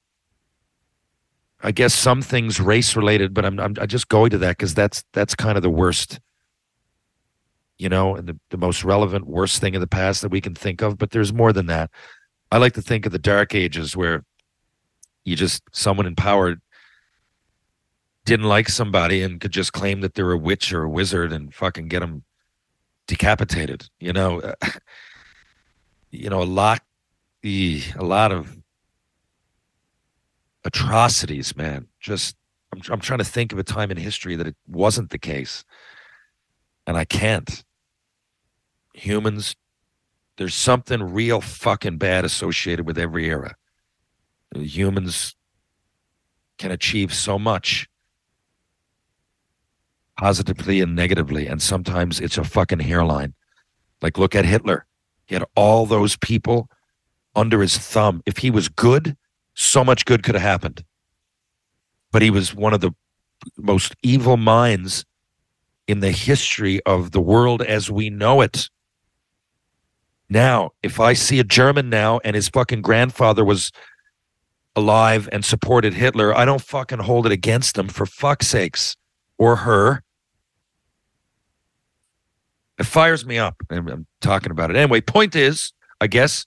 I guess, some things race related, but I'm, I'm just going to that because that's that's kind of the worst you know, and the, the most relevant, worst thing in the past that we can think of. But there's more than that. I like to think of the dark ages where you just, someone in power didn't like somebody and could just claim that they're a witch or a wizard and fucking get them decapitated. You know, you know, a lot, a lot of atrocities, man. Just, I'm, I'm trying to think of a time in history that it wasn't the case. And I can't humans, there's something real fucking bad associated with every era. Humans can achieve so much positively and negatively, and sometimes it's a fucking hairline. Like, look at Hitler. He had all those people under his thumb. If he was good, so much good could have happened. But he was one of the most evil minds in the history of the world as we know it. Now, if I see a German now and his fucking grandfather was alive and supported Hitler, I don't fucking hold it against him for fuck's sakes or her. It fires me up. I'm talking about it. Anyway, point is, I guess,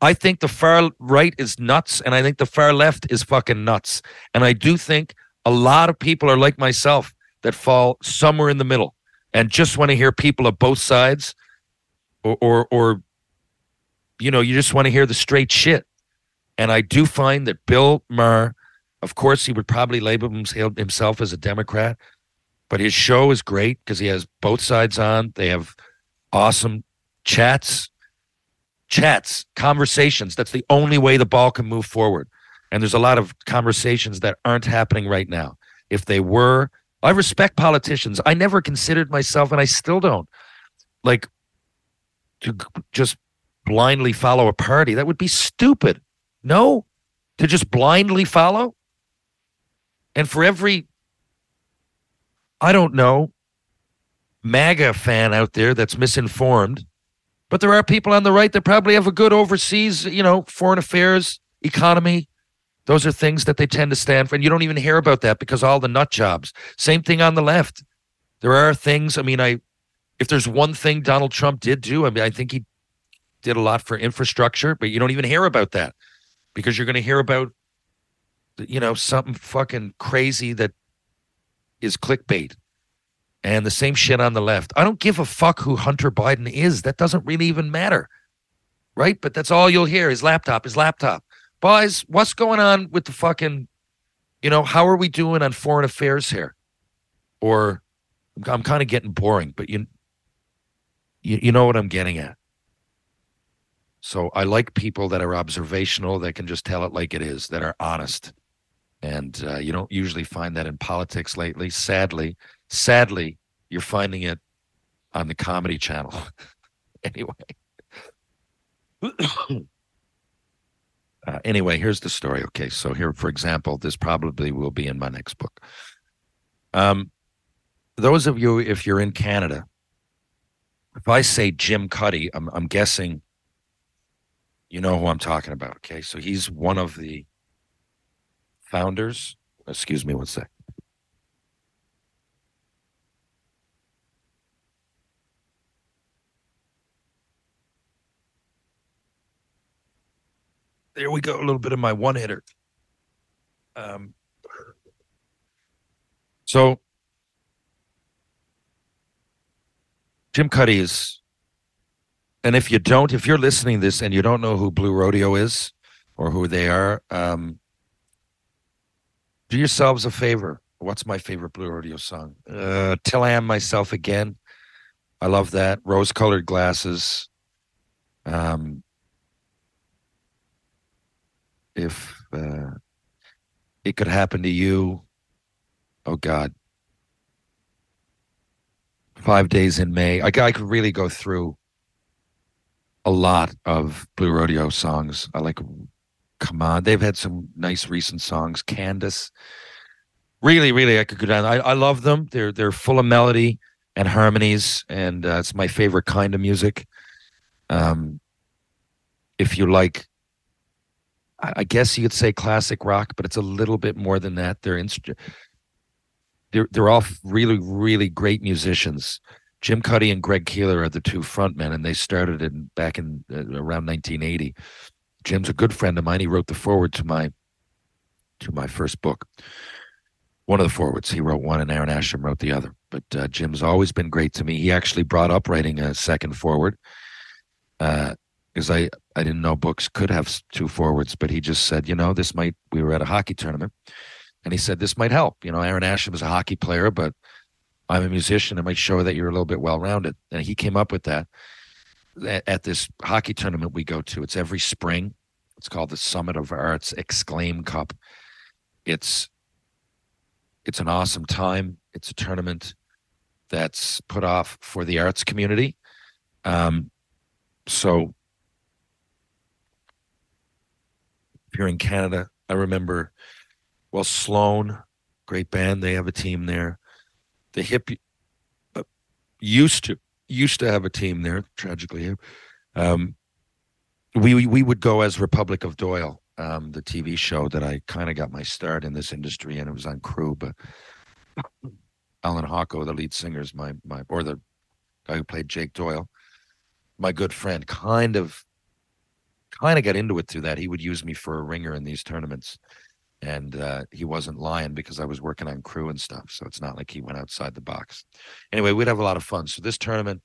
I think the far right is nuts and I think the far left is fucking nuts. And I do think a lot of people are like myself that fall somewhere in the middle and just want to hear people of both sides or, or, or you know, you just want to hear the straight shit. And I do find that Bill Maher, of course, he would probably label himself as a Democrat, but his show is great because he has both sides on. They have awesome chats, chats, conversations. That's the only way the ball can move forward. And there's a lot of conversations that aren't happening right now. If they were, I respect politicians. I never considered myself, and I still don't, like to just blindly follow a party. That would be stupid. No, to just blindly follow. And for every, I don't know, MAGA fan out there that's misinformed, but there are people on the right that probably have a good overseas, you know, foreign affairs, economy. Those are things that they tend to stand for. And you don't even hear about that because all the nut jobs. Same thing on the left. There are things, I mean, I if there's one thing Donald Trump did do, I mean, I think he did a lot for infrastructure, but you don't even hear about that because you're going to hear about, you know, something fucking crazy that is clickbait. And the same shit on the left. I don't give a fuck who Hunter Biden is. That doesn't really even matter. Right? But that's all you'll hear his laptop, his laptop. Boys, what's going on with the fucking, you know, how are we doing on foreign affairs here? Or I'm kind of getting boring, but you you, you know what I'm getting at. So I like people that are observational, that can just tell it like it is, that are honest. And uh, you don't usually find that in politics lately. Sadly, sadly, you're finding it on the Comedy Channel. anyway. Uh, anyway, here's the story. Okay, so here, for example, this probably will be in my next book. Um, those of you, if you're in Canada, if I say Jim Cuddy, I'm, I'm guessing you know who I'm talking about. Okay, so he's one of the founders. Excuse me one sec. There we go. A little bit of my one hitter. Um, so Jim Cuddy is, and if you don't, if you're listening to this and you don't know who Blue Rodeo is or who they are, um, do yourselves a favor. What's my favorite Blue Rodeo song? Uh, Till I Am Myself Again. I love that. Rose colored glasses. Um, if uh, it could happen to you, oh God. Five days in May. I, I could really go through a lot of Blue Rodeo songs. I like Come On. They've had some nice recent songs. Candace. Really, really, I could go down. I, I love them. They're they're full of melody and harmonies, and uh, it's my favorite kind of music. Um, if you like I I guess you could say classic rock, but it's a little bit more than that. They're they're they're all really really great musicians. Jim Cuddy and Greg Keelor are the two frontmen, and they started in back in uh, around 1980. Jim's a good friend of mine. He wrote the forward to my to my first book. One of the forwards. He wrote one, and Aaron Asham wrote the other. But uh, Jim's always been great to me. He actually brought up writing a second forward. Uh, because I I didn't know books could have two forwards, but he just said, you know, this might. We were at a hockey tournament, and he said this might help. You know, Aaron Asham is a hockey player, but I'm a musician. It might show that you're a little bit well rounded. And he came up with that at, this hockey tournament we go to. It's every spring. It's called the Summit of Arts Exclaim Cup. It's it's an awesome time. It's a tournament that's put off for the arts community. Um, so if you're in Canada, I remember, well, Sloan, great band. They have a team there. The hip uh, used to used to have a team there. Tragically, um, we we- would go as Republic of Doyle, um, the TV show that I kind of got my start in this industry, and it was on Crew. But Allan Hawco, the lead singer, is my my or the guy who played Jake Doyle, my good friend. Kind of kind of got into it through that. He would use me for a ringer in these tournaments. And uh, he wasn't lying because I was working on crew and stuff. So it's not like he went outside the box. Anyway, we'd have a lot of fun. So this tournament,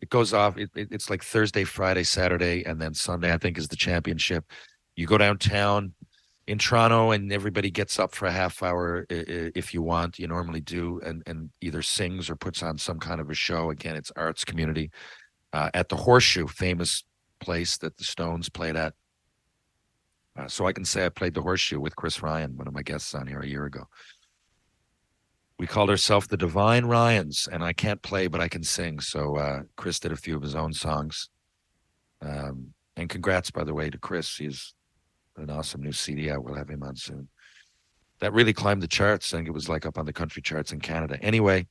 it goes off. It, it- it's like Thursday, Friday, Saturday, and then Sunday. I think is the championship. You go downtown in Toronto, and everybody gets up for a half hour if you want. You normally do, and and either sings or puts on some kind of a show. Again, it's arts community uh, at the Horseshoe, famous place that the Stones played at. Uh, so I can say I played the Horseshoe with Chris Ryan, one of my guests on here a year ago. We called ourselves the Divine Ryans, and I can't play, but I can sing. So uh, Chris did a few of his own songs. Um, and congrats, by the way, to Chris. He's an awesome new CD out. We'll have him on soon. That really climbed the charts. I think it was like up on the country charts in Canada. Anyway,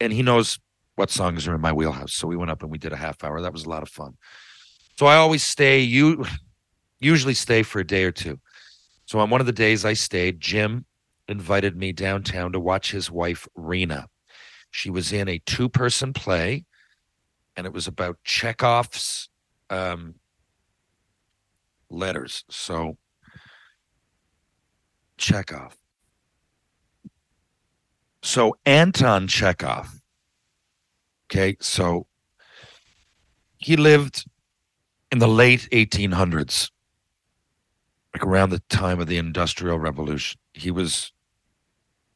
and he knows what songs are in my wheelhouse. So we went up and we did a half hour. That was a lot of fun. So I always stay. You usually stay for a day or two. So on one of the days I stayed, Jim invited me downtown to watch his wife Rena. She was in a two-person play, and it was about Chekhov's um, letters. So Chekhov. So Anton Chekhov. Okay, so he lived in the late 1800s, like around the time of the Industrial Revolution. He was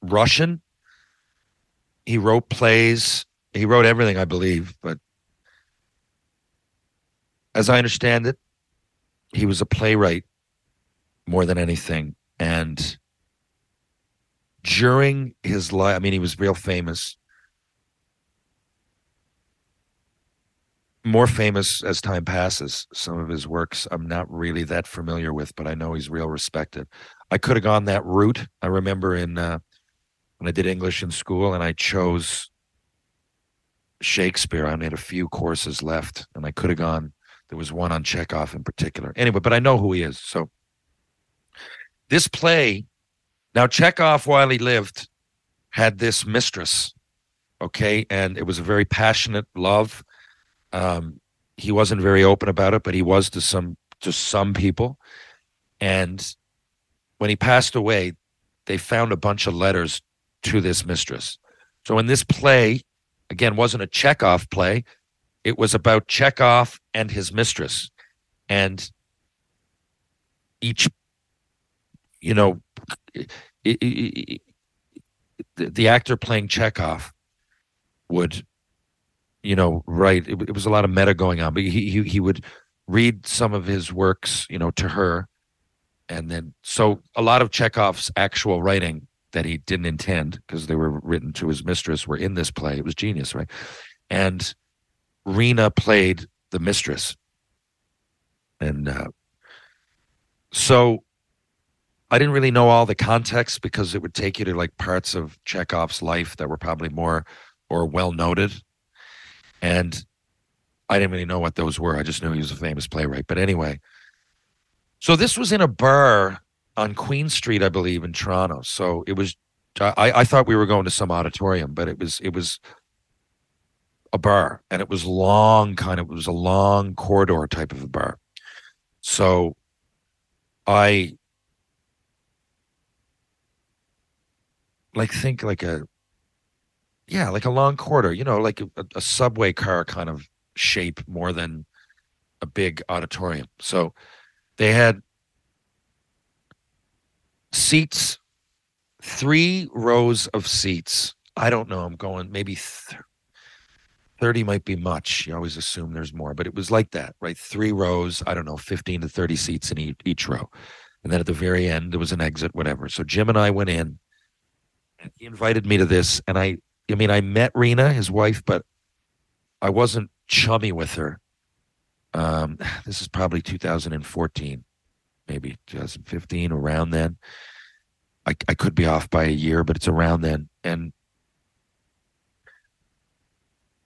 Russian. He wrote plays. He wrote everything, I believe. But as I understand it, he was a playwright more than anything. And during his life, I mean, he was real famous. More famous as time passes. Some of his works I'm not really that familiar with, but I know he's real respected. I could have gone that route. I remember in uh, when I did English in school, and I chose Shakespeare. I had a few courses left, and I could have gone. There was one on Chekhov in particular. Anyway, but I know who he is. So this play, now Chekhov, while he lived, had this mistress. Okay, and it was a very passionate love. Um, he wasn't very open about it, but he was to some to some people. And when he passed away, they found a bunch of letters to this mistress. So in this play, again, wasn't a Chekhov play. It was about Chekhov and his mistress. And each, you know, it, it, it, the, the actor playing Chekhov would, you know, write. It, it was a lot of meta going on, but he, he he would read some of his works, you know, to her, and then so a lot of Chekhov's actual writing that he didn't intend because they were written to his mistress were in this play. It was genius, right? And Rena played the mistress, and uh, so I didn't really know all the context because it would take you to like parts of Chekhov's life that were probably more or well noted, and I didn't really know what those were. I just knew he was a famous playwright. But anyway, so this was in a bar on Queen Street, I believe, in Toronto. So it was. I, I thought we were going to some auditorium, but it was it was a bar, and it was long, kind of. It was a long corridor type of a bar. So I like think like a yeah, like a long corridor, you know, like a, a subway car kind of shape more than a big auditorium. So they had seats, three rows of seats. I don't know. I'm going maybe th- 30 might be much. You always assume there's more, but it was like that, right? Three rows, I don't know, 15 to 30 seats in each, each row. And then at the very end, there was an exit, whatever. So Jim and I went in. And he invited me to this. And I, I mean, I met Rena, his wife, but I wasn't chummy with her. Um, this is probably 2014 maybe 2015, around then. I, I could be off by a year, but it's around then. And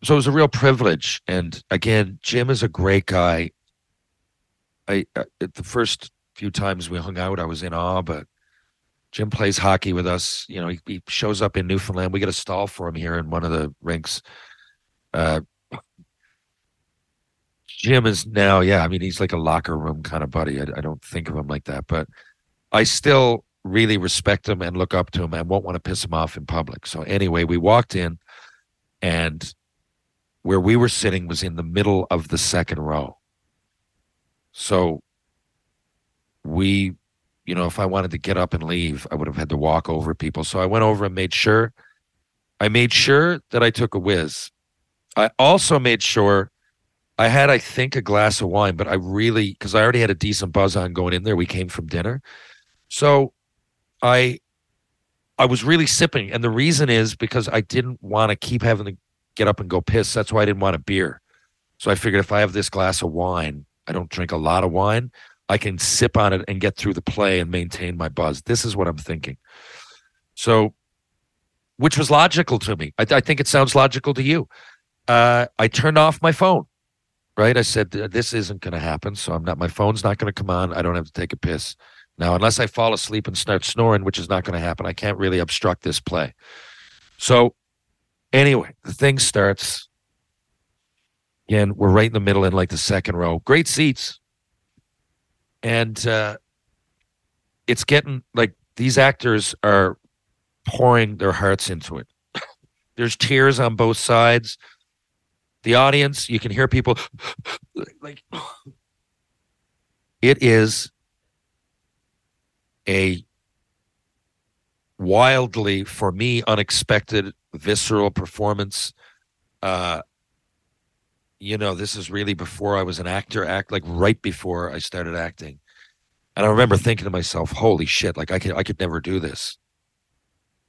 so it was a real privilege. And again, Jim is a great guy. I uh, the first few times we hung out, I was in awe, but Jim plays hockey with us. You know, he, he shows up in Newfoundland. We get a stall for him here in one of the rinks. Uh, Jim is now, yeah, I mean, he's like a locker room kind of buddy. I, I, don't think of him like that, but I still really respect him and look up to him and won't want to piss him off in public. So, anyway, we walked in, and where we were sitting was in the middle of the second row. So, we, you know, if I wanted to get up and leave, I would have had to walk over people. So, I went over and made sure. I made sure that I took a whiz. I also made sure I had, I think, a glass of wine, but I really, because I already had a decent buzz on going in there. We came from dinner. So I, I was really sipping. And the reason is because I didn't want to keep having to get up and go piss. That's why I didn't want a beer. So I figured if I have this glass of wine, I don't drink a lot of wine. I can sip on it and get through the play and maintain my buzz. This is what I'm thinking. So, which was logical to me. I, I think it sounds logical to you. Uh, I turned off my phone right? I said this isn't going to happen, so I'm not. My phone's not going to come on. I don't have to take a piss now, unless I fall asleep and start snoring, which is not going to happen. I can't really obstruct this play. So, anyway, the thing starts. Again, we're right in the middle in like the second row. Great seats, and uh, it's getting like these actors are pouring their hearts into it. There's tears on both sides the audience, you can hear people like it is a wildly for me unexpected visceral performance uh you know this is really before i was an actor act like right before i started acting. And i remember thinking to myself holy shit like i could i could never do this.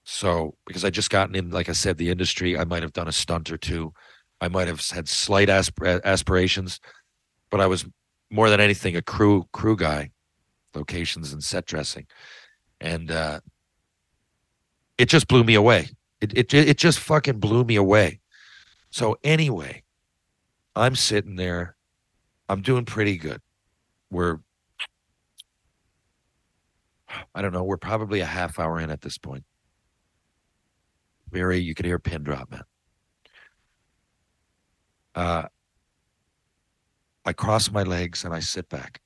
So because i just gotten in like i said the industry i might have done a stunt or two. I might have had slight asp- aspirations, but I was more than anything a crew crew guy, locations and set dressing, and uh, it just blew me away. It it it just fucking blew me away. So anyway, I'm sitting there. I'm doing pretty good. We're I don't know, we're probably a half hour in at this point. Very you could hear pin drop, man. Uh I cross my legs and I sit back.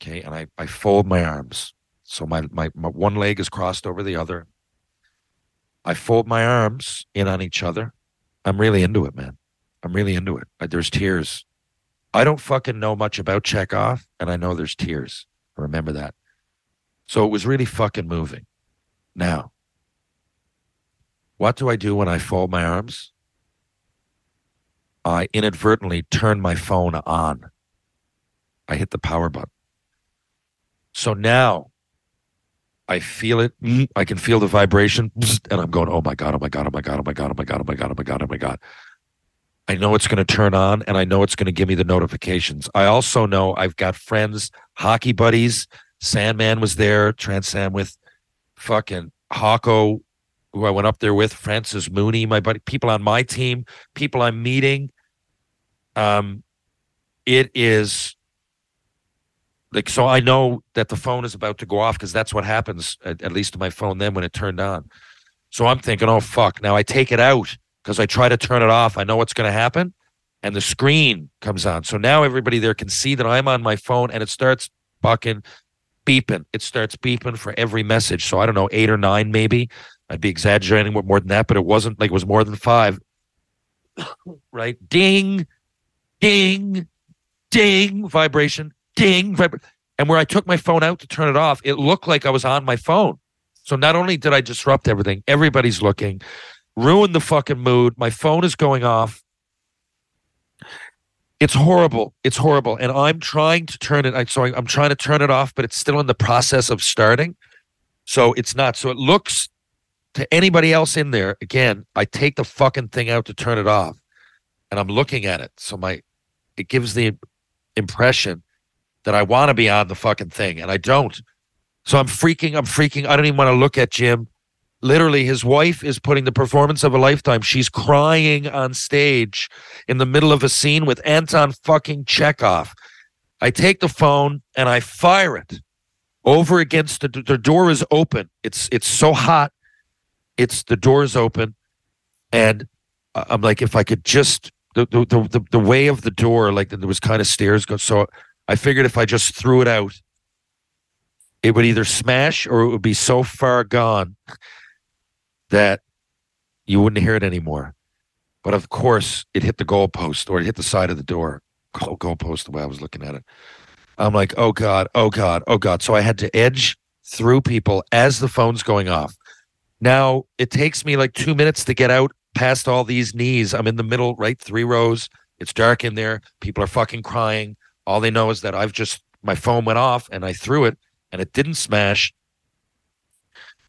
Okay, and I, I fold my arms. So my, my my one leg is crossed over the other. I fold my arms in on each other. I'm really into it, man. I'm really into it. Uh, There's tears. I don't fucking know much about Chekhov, and I know there's tears. Remember that. So it was really fucking moving. Now, what do I do when I fold my arms? I inadvertently turn my phone on. I hit the power button. So now I feel it. I can feel the vibration, and I'm going, oh my God, oh my God, oh my God, oh my God, oh my God, oh my God, oh my God, oh my God. I know it's going to turn on and I know it's going to give me the notifications. I also know I've got friends, hockey buddies. Sandman was there, Transam with fucking Hawco, who I went up there with, Francis Mooney, my buddy, people on my team, people I'm meeting. Um, it is like so I know that the phone is about to go off because that's what happens at, at least to my phone then when it turned on. So I'm thinking, oh fuck. Now I take it out because I try to turn it off. I know what's going to happen, and the screen comes on. So now everybody there can see that I'm on my phone, and it starts fucking beeping. It starts beeping for every message. So I don't know, eight or nine maybe. I'd be exaggerating more than that, but it wasn't like it was more than five. right? Ding, ding, ding, vibration, ding, vibra- and where I took my phone out to turn it off, it looked like I was on my phone. So not only did I disrupt everything, everybody's looking, ruined the fucking mood. My phone is going off. It's horrible. It's horrible. And I'm trying to turn it. I, so I, I'm trying to turn it off, but it's still in the process of starting. So it's not. So it looks to anybody else in there. Again, I take the fucking thing out to turn it off, and I'm looking at it. So my, it gives the impression that I want to be on the fucking thing, and I don't. So I'm freaking. I'm freaking. I don't even want to look at Jim. Literally, his wife is putting the performance of a lifetime. She's crying on stage in the middle of a scene with Anton fucking Chekhov. I take the phone and I fire it over against the the door is open. It's it's so hot. It's the door is open, and I'm like, if I could just the the the, the, the way of the door, like there was kind of stairs go. So I figured if I just threw it out, it would either smash or it would be so far gone that you wouldn't hear it anymore. But of course, it hit the goalpost or it hit the side of the door. Goal goalpost, the way I was looking at it. I'm like, oh God, oh God, oh God. So I had to edge through people as the phone's going off. Now it takes me like two minutes to get out past all these knees. I'm in the middle, right? Three rows. It's dark in there. People are fucking crying. All they know is that I've just, my phone went off and I threw it and it didn't smash.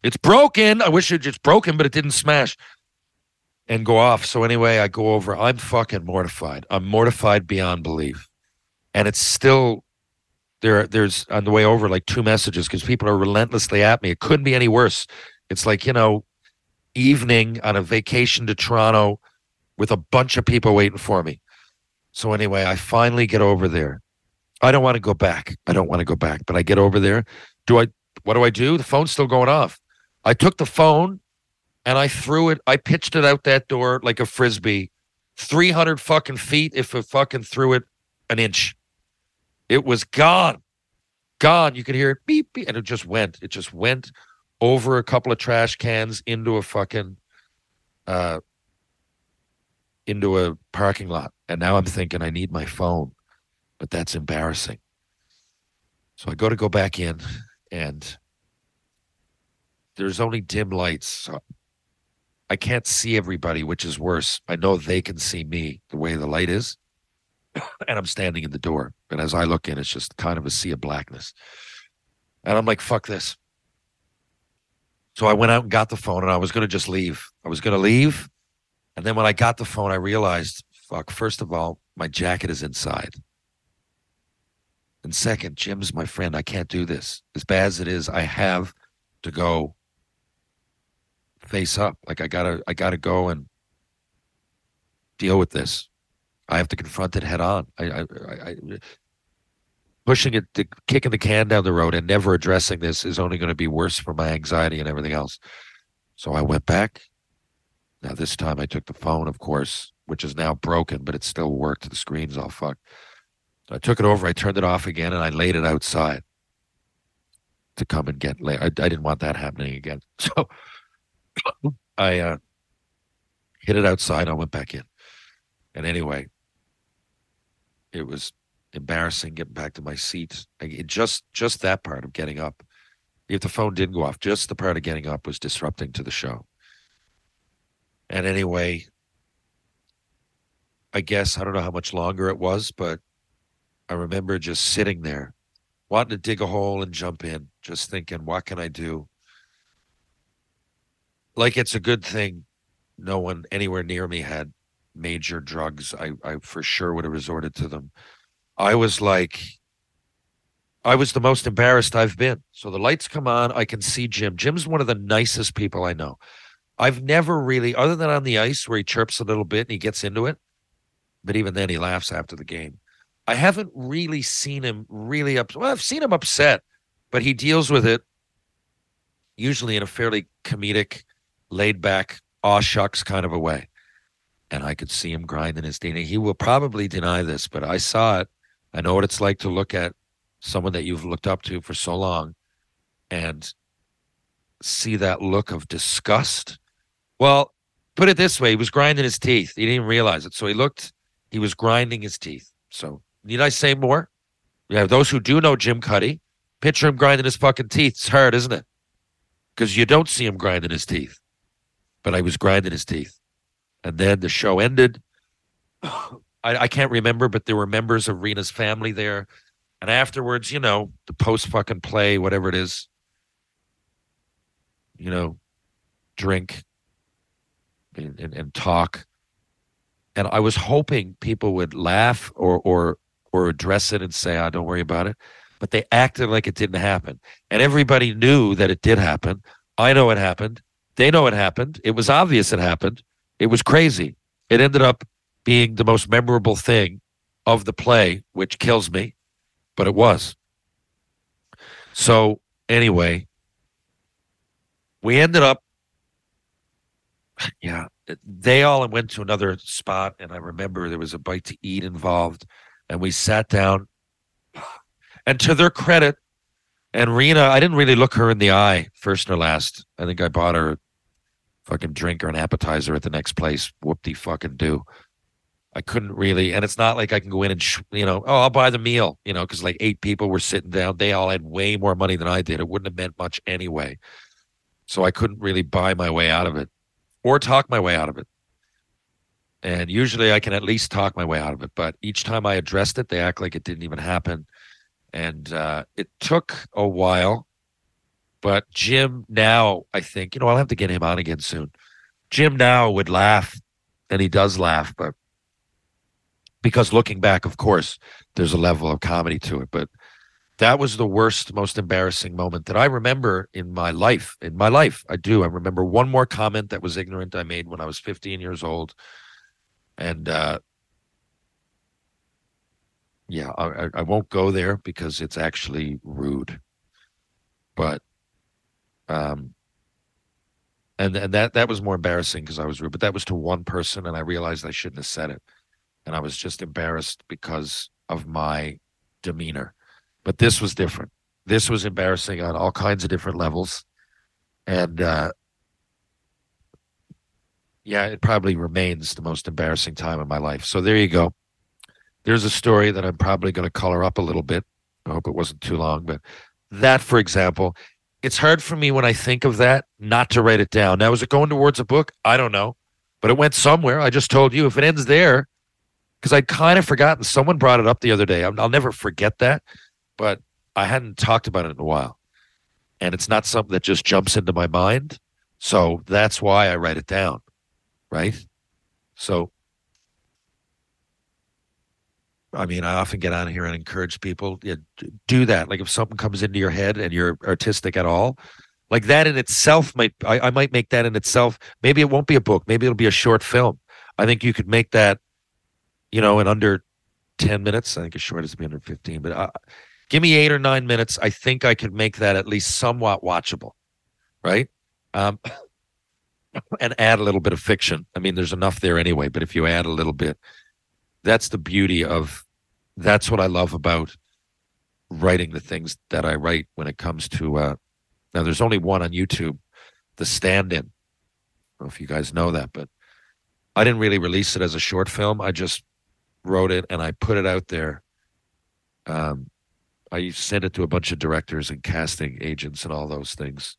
It's broken. I wish it just broken, but it didn't smash and go off. So anyway, I go over. I'm fucking mortified. I'm mortified beyond belief. And it's still there. There's on the way over like two messages because people are relentlessly at me. It couldn't be any worse. It's like you know, evening on a vacation to Toronto with a bunch of people waiting for me. So anyway, I finally get over there. I don't want to go back. I don't want to go back, but I get over there. Do I? What do I do? The phone's still going off. I took the phone and I threw it. I pitched it out that door like a frisbee, three hundred fucking feet. If I fucking threw it an inch, it was gone, gone. You could hear it beep beep, and it just went. It just went over a couple of trash cans into a fucking, uh, into a parking lot. And now I'm thinking I need my phone, but that's embarrassing. So I go to go back in, and there's only dim lights. So I can't see everybody, which is worse. I know they can see me the way the light is. And I'm standing in the door. And as I look in, it's just kind of a sea of blackness. And I'm like, fuck this. So I went out and got the phone and I was going to just leave. I was going to leave. And then when I got the phone, I realized, fuck, first of all, my jacket is inside. And second, Jim's my friend. I can't do this. As bad as it is, I have to go face up. Like I gotta I gotta go and deal with this. I have to confront it head on. I, I, I, I pushing it, the, kicking the can down the road, and never addressing this is only going to be worse for my anxiety and everything else. So I went back. Now this time I took the phone, of course, which is now broken, but it still worked. The screen's all fucked. I took it over. I turned it off again, and I laid it outside to come and get. I, I didn't want that happening again, so I uh, hit it outside. I went back in, and anyway, it was embarrassing getting back to my seat. It just just that part of getting up. If the phone didn't go off, just the part of getting up was disrupting to the show. And anyway, I guess I don't know how much longer it was, but I remember just sitting there, wanting to dig a hole and jump in, just thinking, what can I do? Like it's a good thing no one anywhere near me had major drugs. I, I for sure would have resorted to them. I was like, I was the most embarrassed I've been. So the lights come on. I can see Jim. Jim's one of the nicest people I know. I've never really, other than on the ice where he chirps a little bit and he gets into it, but even then he laughs after the game. I haven't really seen him really up. Well, I've seen him upset, but he deals with it usually in a fairly comedic, laid back, aw shucks kind of a way. And I could see him grinding his teeth. He will probably deny this, but I saw it. I know what it's like to look at someone that you've looked up to for so long and see that look of disgust. Well, put it this way he was grinding his teeth. He didn't realize it. So he looked, he was grinding his teeth. So need I say more? Yeah, those who do know Jim Cuddy, picture him grinding his fucking teeth. It's hard, isn't it? Because you don't see him grinding his teeth. But I was grinding his teeth. And then the show ended. I, I can't remember, but there were members of Rena's family there. And afterwards, you know, the post fucking play, whatever it is, you know, drink and, and, and talk. And I was hoping people would laugh or or or address it and say, "Oh, don't worry about it." But they acted like it didn't happen, and everybody knew that it did happen. I know it happened. They know it happened. It was obvious it happened. It was crazy. It ended up being the most memorable thing of the play, which kills me, but it was. So anyway, we ended up, yeah, they all went to another spot, and I remember there was a bite to eat involved, and we sat down. And to their credit, and Rena, I didn't really look her in the eye first or last. I think I bought her fucking drink or an appetizer at the next place. Whoop de fucking do. I couldn't really, and it's not like I can go in and, sh- you know, oh, I'll buy the meal, you know, because like eight people were sitting down. They all had way more money than I did. It wouldn't have meant much anyway. So I couldn't really buy my way out of it or talk my way out of it. And usually I can at least talk my way out of it. But each time I addressed it, they act like it didn't even happen. And uh, it took a while. But Jim now, I think, you know, I'll have to get him on again soon. Jim now would laugh, and he does laugh, but because looking back, of course, there's a level of comedy to it. But that was the worst, most embarrassing moment that I remember in my life. In my life, I do. I remember one more comment that was ignorant I made when I was 15 years old, and uh, yeah, I, I won't go there because it's actually rude. But um, and and that that was more embarrassing because I was rude. But that was to one person, and I realized I shouldn't have said it, and I was just embarrassed because of my demeanor but this was different. This was embarrassing on all kinds of different levels, and uh, yeah, it probably remains the most embarrassing time of my life. So there you go. There's a story that I'm probably going to color up a little bit. I hope it wasn't too long, but that, for example, it's hard for me when I think of that not to write it down. Now, is it going towards a book? I don't know, but it went somewhere. I just told you if it ends there, because I'd kind of forgotten. Someone brought it up the other day. I'll, I'll never forget that but I hadn't talked about it in a while. And it's not something that just jumps into my mind. So that's why I write it down. Right. So I mean, I often get on here and encourage people yeah, do that. Like if something comes into your head and you're artistic at all, like that in itself might I, I might make that in itself. Maybe it won't be a book. Maybe it'll be a short film. I think you could make that, you know, in under ten minutes. I think as short as be under fifteen. But uh, give me eight or nine minutes. I think I could make that at least somewhat watchable, right? Um, and add a little bit of fiction. I mean, there's enough there anyway. But if you add a little bit, that's the beauty of. That's what I love about writing the things that I write when it comes to. Uh, now, there's only one on YouTube, The Stand In. I don't know if you guys know that, but I didn't really release it as a short film. I just wrote it and I put it out there. Um, I sent it to a bunch of directors and casting agents and all those things.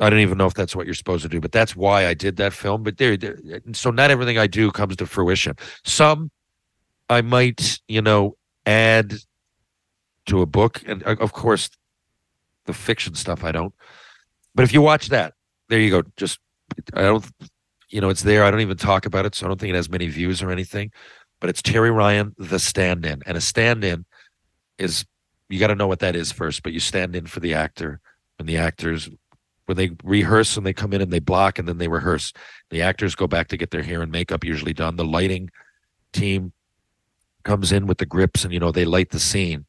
I don't even know if that's what you're supposed to do, but that's why I did that film. But there, so not everything I do comes to fruition. Some I might, you know, add to a book, and uh, of course, the fiction stuff I don't. But if you watch that, there you go. Just I don't, you know, it's there. I don't even talk about it, so I don't think it has many views or anything. But it's Terry Ryan, the stand-in, and a stand-in is you got to know what that is first. But you stand in for the actor, and the actors when they rehearse and they come in and they block and then they rehearse. The actors go back to get their hair and makeup usually done. The lighting team comes in with the grips and you know they light the scene.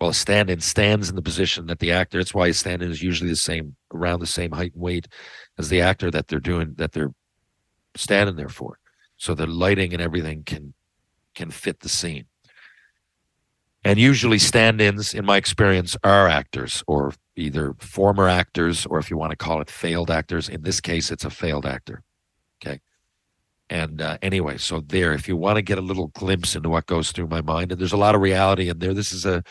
Well, a stand-in stands in the position that the actor. That's why a stand-in is usually the same, around the same height and weight as the actor that they're doing that they're standing there for. So the lighting and everything can can fit the scene. And usually stand-ins, in my experience, are actors or either former actors or if you want to call it failed actors. In this case, it's a failed actor. Okay. And uh, anyway, so there, if you want to get a little glimpse into what goes through my mind, and there's a lot of reality in there. This is a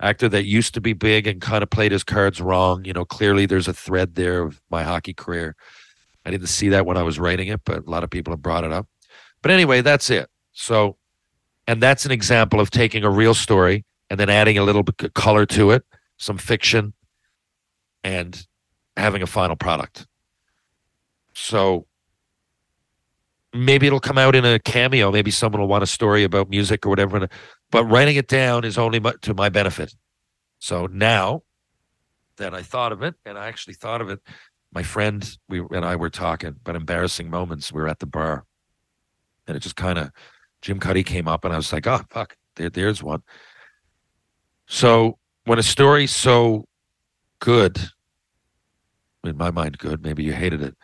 actor that used to be big and kind of played his cards wrong. You know, clearly there's a thread there of my hockey career. I didn't see that when I was writing it, but a lot of people have brought it up. But anyway, that's it. So, and that's an example of taking a real story and then adding a little bit of color to it, some fiction, and having a final product. So maybe it'll come out in a cameo. Maybe someone will want a story about music or whatever. But writing it down is only to my benefit. So now that I thought of it, and I actually thought of it, my friend we and I were talking, about embarrassing moments. We were at the bar, and it just kind of Jim Cuddy came up, and I was like, "Oh fuck, there, there's one." So when a story's so good, in my mind, good, maybe you hated it,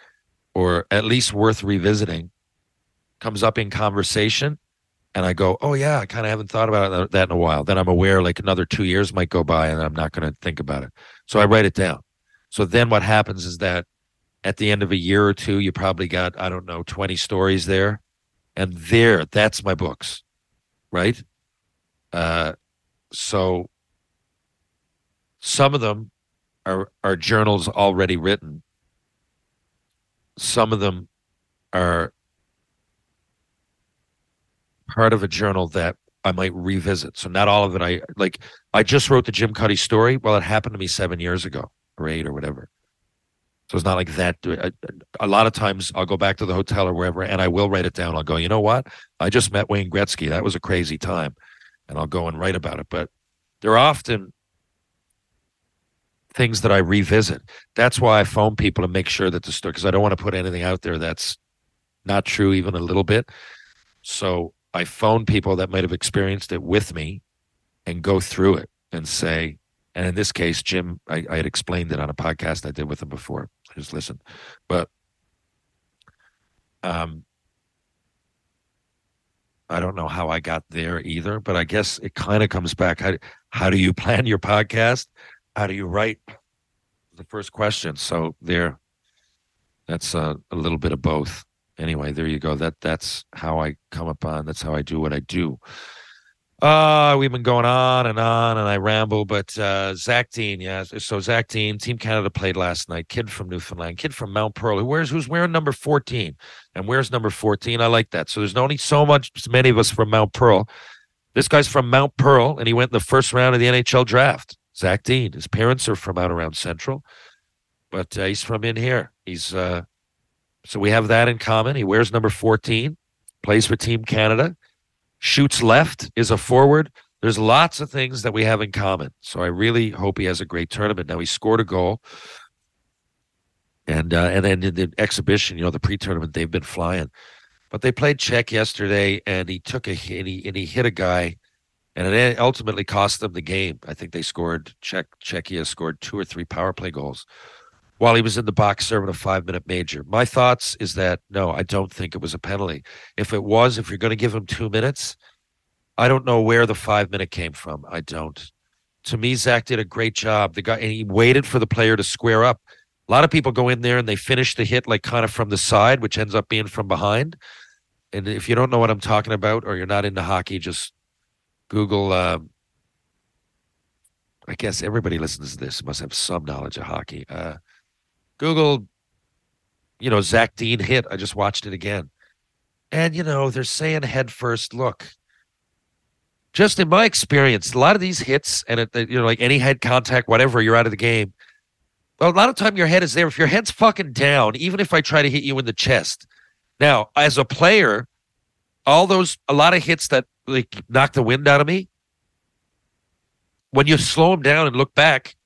or at least worth revisiting, comes up in conversation, and I go, "Oh yeah, I kind of haven't thought about that in a while." Then I'm aware, like another two years might go by, and I'm not going to think about it. So I write it down. So then what happens is that at the end of a year or two, you probably got I don't know 20 stories there, and there, that's my books, right? Uh, so some of them are are journals already written. Some of them are part of a journal that I might revisit. So not all of it. I like. I just wrote the Jim Cuddy story. Well, it happened to me seven years ago, or eight, or whatever. So it's not like that. A, a lot of times I'll go back to the hotel or wherever, and I will write it down. I'll go, you know what? I just met Wayne Gretzky. That was a crazy time, and I'll go and write about it. But there are often things that I revisit. That's why I phone people to make sure that the story, because I don't want to put anything out there that's not true, even a little bit. So I phone people that might have experienced it with me and go through it and say, and in this case, Jim, I, I had explained it on a podcast I did with him before. Just listened. But um, I don't know how I got there either, but I guess it kind of comes back. How, how do you plan your podcast? How do you write? The first question. So there, that's a, a little bit of both. Anyway, there you go. That that's how I come upon. That's how I do what I do. Uh, we've been going on and on, and I ramble. But uh, Zach Dean, yeah. So Zach Dean, Team Canada played last night. Kid from Newfoundland, kid from Mount Pearl. Who wears who's wearing number fourteen? And where's number fourteen? I like that. So there's only so much, many of us from Mount Pearl. This guy's from Mount Pearl, and he went in the first round of the NHL draft. Zach Dean. His parents are from out around Central, but uh, he's from in here. He's uh, so we have that in common. He wears number 14, plays for Team Canada. Shoots left, is a forward. There's lots of things that we have in common. So I really hope he has a great tournament. Now he scored a goal. And uh, and then in the exhibition, you know, the pre-tournament, they've been flying. But they played Czech yesterday, and he took a hit, and he, and he hit a guy, and it ultimately cost them the game. I think they scored Czech Czechia scored two or three power play goals while he was in the box serving a five minute major. My thoughts is that no, I don't think it was a penalty. If it was, if you're going to give him two minutes, I don't know where the five minute came from. I don't. To me, Zach did a great job. The guy and he waited for the player to square up. A lot of people go in there and they finish the hit like kind of from the side, which ends up being from behind. And if you don't know what I'm talking about or you're not into hockey, just Google. Um, I guess everybody listens to this must have some knowledge of hockey. Uh, Google, you know, Zach Dean hit. I just watched it again. And, you know, they're saying head first. Look, just in my experience, a lot of these hits and, it, you know, like any head contact, whatever, you're out of the game. Well, a lot of time your head is there. If your head's fucking down, even if I try to hit you in the chest. Now, as a player, all those, a lot of hits that like knock the wind out of me, when you slow them down and look back,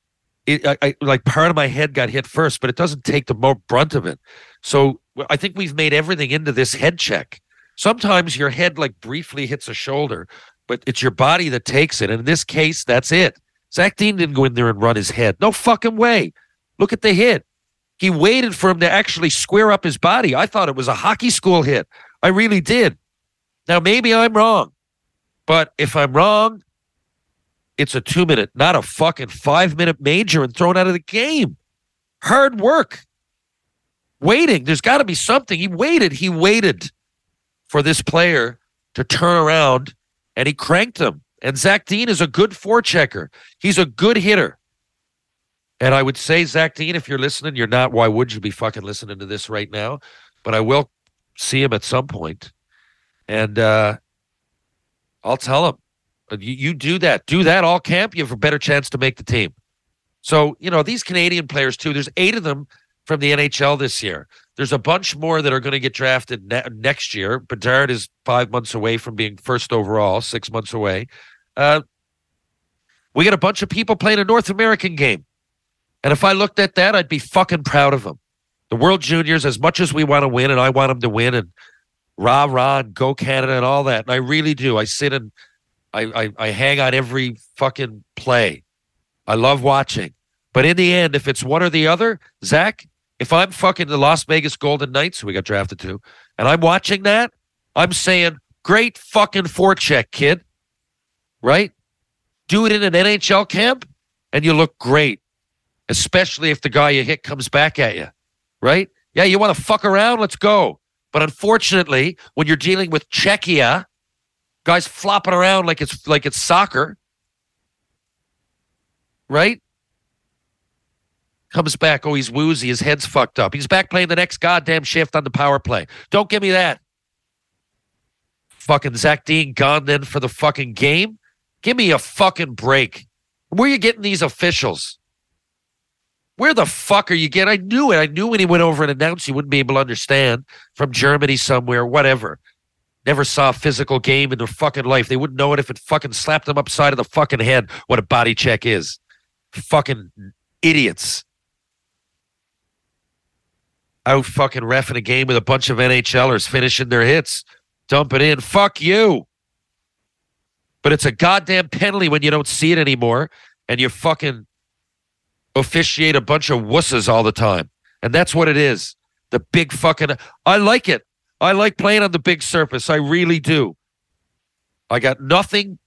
it, I, I, like part of my head got hit first, but it doesn't take the more brunt of it. So I think we've made everything into this head check. Sometimes your head like briefly hits a shoulder, but it's your body that takes it. And in this case, that's it. Zach Dean didn't go in there and run his head. No fucking way. Look at the hit. He waited for him to actually square up his body. I thought it was a hockey school hit. I really did. Now, maybe I'm wrong, but if I'm wrong, it's a two minute, not a fucking five minute major and thrown out of the game. Hard work. Waiting. There's got to be something. He waited. He waited for this player to turn around and he cranked him. And Zach Dean is a good forechecker. He's a good hitter. And I would say, Zach Dean, if you're listening, you're not. Why would you be fucking listening to this right now? But I will see him at some point, and uh, I'll tell him you, you do that. Do that all camp. You have a better chance to make the team. So, you know, these Canadian players, too, there's eight of them from the NHL this year. There's a bunch more that are going to get drafted ne- next year. Bedard is five months away from being first overall, six months away. Uh, we got a bunch of people playing a North American game. And if I looked at that, I'd be fucking proud of them. The World Juniors, as much as we want to win, and I want them to win, and rah rah, and go Canada, and all that. And I really do. I sit and I, I, I hang on every fucking play. I love watching. But in the end, if it's one or the other, Zach, if I'm fucking the Las Vegas Golden Knights, who we got drafted to, and I'm watching that, I'm saying, great fucking forecheck, kid. Right? Do it in an NHL camp, and you look great, especially if the guy you hit comes back at you. Right? Yeah, you want to fuck around? Let's go. But unfortunately, when you're dealing with Czechia, guys flopping around like it's like it's soccer, right? Comes back, oh, he's woozy, his head's fucked up. He's back playing the next goddamn shift on the power play. Don't give me that. Fucking Zach Dean gone then for the fucking game. Give me a fucking break. Where are you getting these officials? Where the fuck are you getting? I knew it. I knew when he went over and announced he wouldn't be able to understand from Germany somewhere, whatever never saw a physical game in their fucking life. They wouldn't know it if it fucking slapped them upside of the fucking head what a body check is. Fucking idiots. Out fucking refing a game with a bunch of NHLers finishing their hits, dump it in. Fuck you. But it's a goddamn penalty when you don't see it anymore and you fucking officiate a bunch of wusses all the time. And that's what it is. The big fucking. I like it. I like playing on the big surface. I really do. I got nothing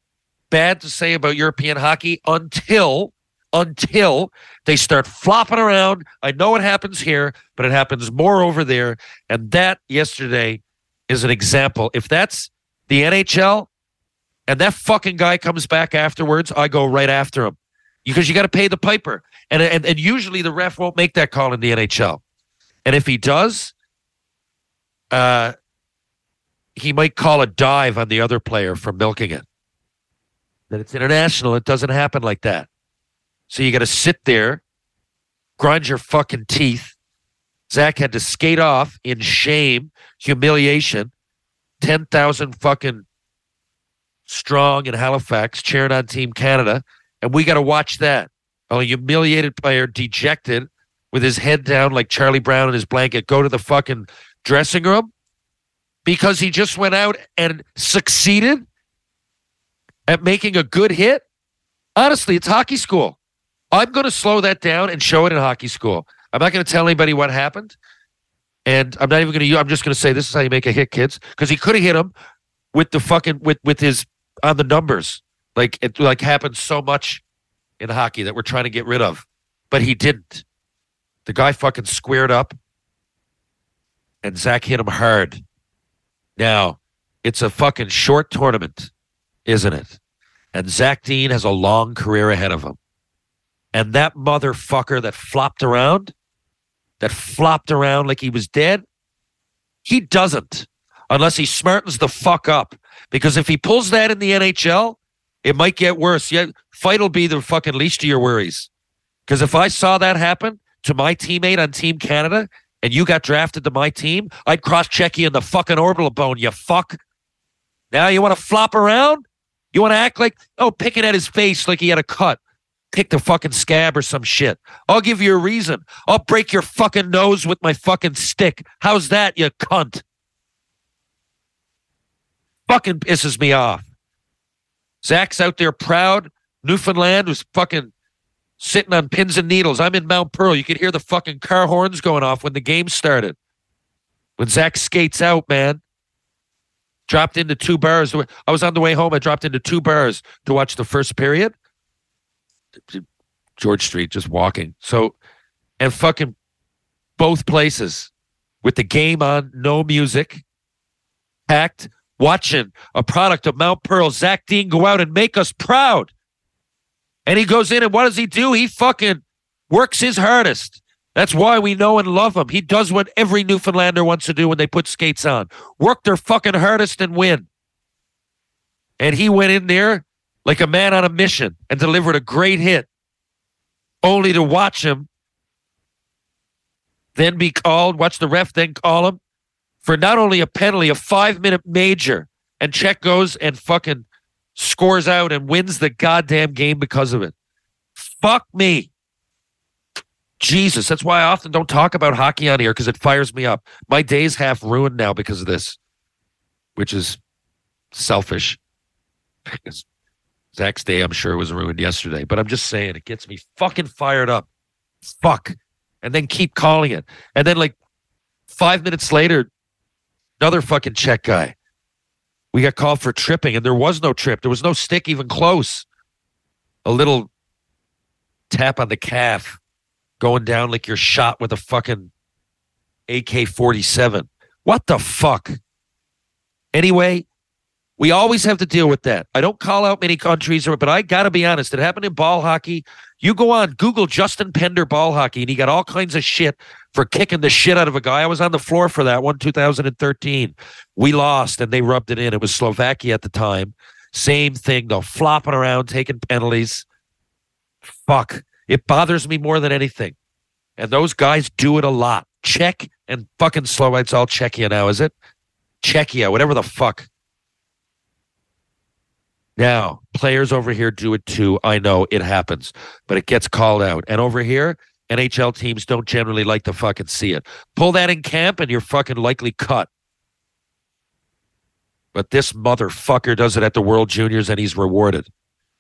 bad to say about European hockey until until they start flopping around. I know it happens here, but it happens more over there. And that yesterday is an example. If that's the NHL and that fucking guy comes back afterwards, I go right after him because you got to pay the piper. And, and and usually the ref won't make that call in the NHL. And if he does, uh, he might call a dive on the other player for milking it. That it's international. It doesn't happen like that. So you got to sit there, grind your fucking teeth. Zach had to skate off in shame, humiliation, 10,000 fucking strong in Halifax, cheering on Team Canada, and we got to watch that. A humiliated player, dejected, with his head down like Charlie Brown in his blanket, go to the fucking dressing room because he just went out and succeeded at making a good hit. Honestly, it's hockey school. I'm going to slow that down and show it in hockey school. I'm not going to tell anybody what happened. And I'm not even going to. I'm just going to say this is how you make a hit, kids, because he could have hit him with the fucking with with his on the numbers, like it like happened so much in hockey that we're trying to get rid of, but he didn't. The guy fucking squared up, and Zach hit him hard. Now, it's a fucking short tournament, isn't it? And Zach Dean has a long career ahead of him. And that motherfucker that flopped around, that flopped around like he was dead, he doesn't unless he smartens the fuck up. Because if he pulls that in the NHL, it might get worse. Yeah, fight will be the fucking least of your worries. Because if I saw that happen to my teammate on Team Canada and you got drafted to my team, I'd cross check you in the fucking orbital bone, you fuck. Now you want to flop around? You want to act like, oh, picking at his face like he had a cut. Pick the fucking scab or some shit. I'll give you a reason. I'll break your fucking nose with my fucking stick. How's that, you cunt? Fucking pisses me off. Zach's out there proud. Newfoundland was fucking sitting on pins and needles. I'm in Mount Pearl. You could hear the fucking car horns going off when the game started. When Zach skates out, man. Dropped into two bars. I was on the way home. I dropped into two bars to watch the first period. George Street, just walking. So, and fucking both places with the game on, no music, packed, watching a product of Mount Pearl, Zach Dean go out and make us proud. And he goes in and what does he do? He fucking works his hardest. That's why we know and love him. He does what every Newfoundlander wants to do when they put skates on work their fucking hardest and win. And he went in there like a man on a mission and delivered a great hit, only to watch him then be called, watch the ref then call him for not only a penalty, a five minute major. And Czech goes and fucking scores out and wins the goddamn game because of it. Fuck me. Jesus, that's why I often don't talk about hockey on here because it fires me up. My day's half ruined now because of this, which is selfish. Zach's day, I'm sure, it was ruined yesterday, but I'm just saying it gets me fucking fired up. Fuck. And then keep calling it. And then, like, five minutes later, another fucking Czech guy. We got called for tripping, and there was no trip. There was no stick even close. A little tap on the calf going down like you're shot with a fucking AK 47. What the fuck? Anyway, we always have to deal with that. I don't call out many countries, but I got to be honest. It happened in ball hockey. You go on Google Justin Pender ball hockey, and he got all kinds of shit for kicking the shit out of a guy. I was on the floor for that one, 2013. We lost, and they rubbed it in. It was Slovakia at the time. Same thing, though, flopping around, taking penalties. Fuck. It bothers me more than anything. And those guys do it a lot. Czech and fucking Slovakia. all Czechia now, is it? Czechia, whatever the fuck. Now, players over here do it too. I know it happens, but it gets called out. And over here, NHL teams don't generally like to fucking see it. Pull that in camp and you're fucking likely cut. But this motherfucker does it at the World Juniors and he's rewarded.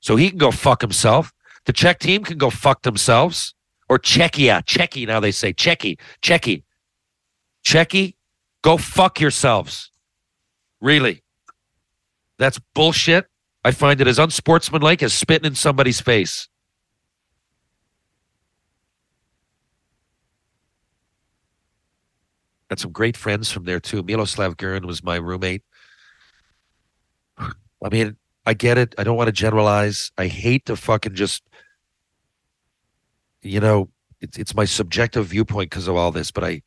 So he can go fuck himself. The Czech team can go fuck themselves. Or Czechia. Czechy, now they say. Czechy. Czechy. Czechy, go fuck yourselves. Really. That's bullshit. I find it as unsportsmanlike as spitting in somebody's face. Got some great friends from there too. Miloslav Guren was my roommate. I mean, I get it. I don't want to generalize. I hate to fucking just, you know, it's it's my subjective viewpoint because of all this, but I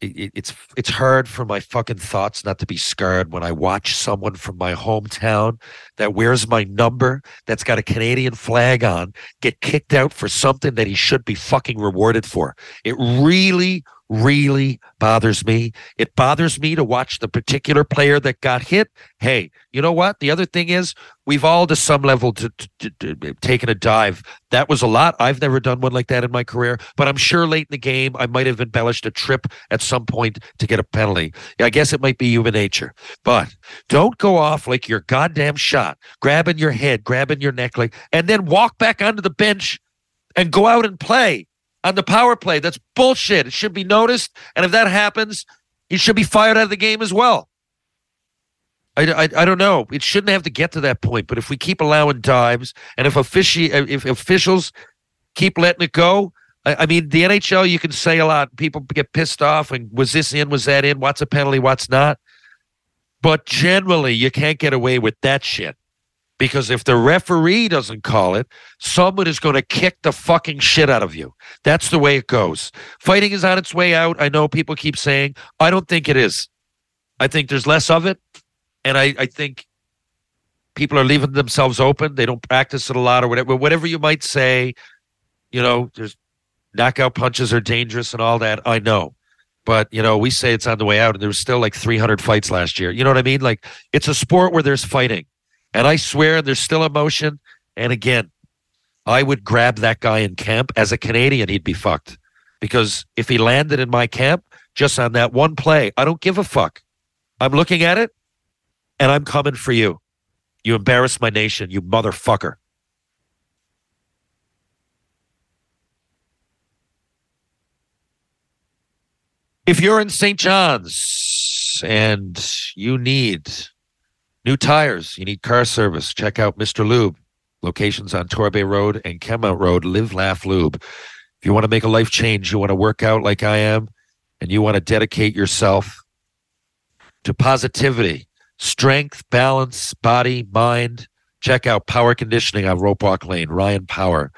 it, it's it's hard for my fucking thoughts not to be scarred when I watch someone from my hometown that wears my number that's got a Canadian flag on get kicked out for something that he should be fucking rewarded for. It really, really bothers me. It bothers me to watch the particular player that got hit. Hey, you know what? The other thing is, we've all to some level to, to, to, taken a dive. That was a lot. I've never done one like that in my career, but I'm sure late in the game I might have embellished a trip at some point to get a penalty. I guess it might be human nature, but don't go off like your goddamn shot, grabbing your head, grabbing your neck, like, and then walk back onto the bench and go out and play on the power play. That's bullshit. It should be noticed. And if that happens, he should be fired out of the game as well. I, I, I don't know. It shouldn't have to get to that point. But if we keep allowing dives and if, offici- if officials keep letting it go, I, I mean, the NHL, you can say a lot. People get pissed off. And was this in? Was that in? What's a penalty? What's not? But generally, you can't get away with that shit because if the referee doesn't call it, someone is going to kick the fucking shit out of you. That's the way it goes. Fighting is on its way out. I know people keep saying, I don't think it is. I think there's less of it. And I, I think people are leaving themselves open. They don't practice it a lot or whatever. Whatever you might say, you know, there's knockout punches are dangerous and all that. I know. But, you know, we say it's on the way out and there was still like 300 fights last year. You know what I mean? Like it's a sport where there's fighting and I swear there's still emotion. And again, I would grab that guy in camp. As a Canadian, he'd be fucked. Because if he landed in my camp just on that one play, I don't give a fuck. I'm looking at it and I'm coming for you. You embarrass my nation, you motherfucker. If you're in St. John's and you need New tires. You need car service. Check out Mr. Lube. Locations on Torbay Road and Kenmount Road. Live, laugh, lube. If you want to make a life change, you want to work out like I am, and you want to dedicate yourself to positivity, strength, balance, body, mind, check out Power Conditioning on Rope Walk Lane. Ryan Power.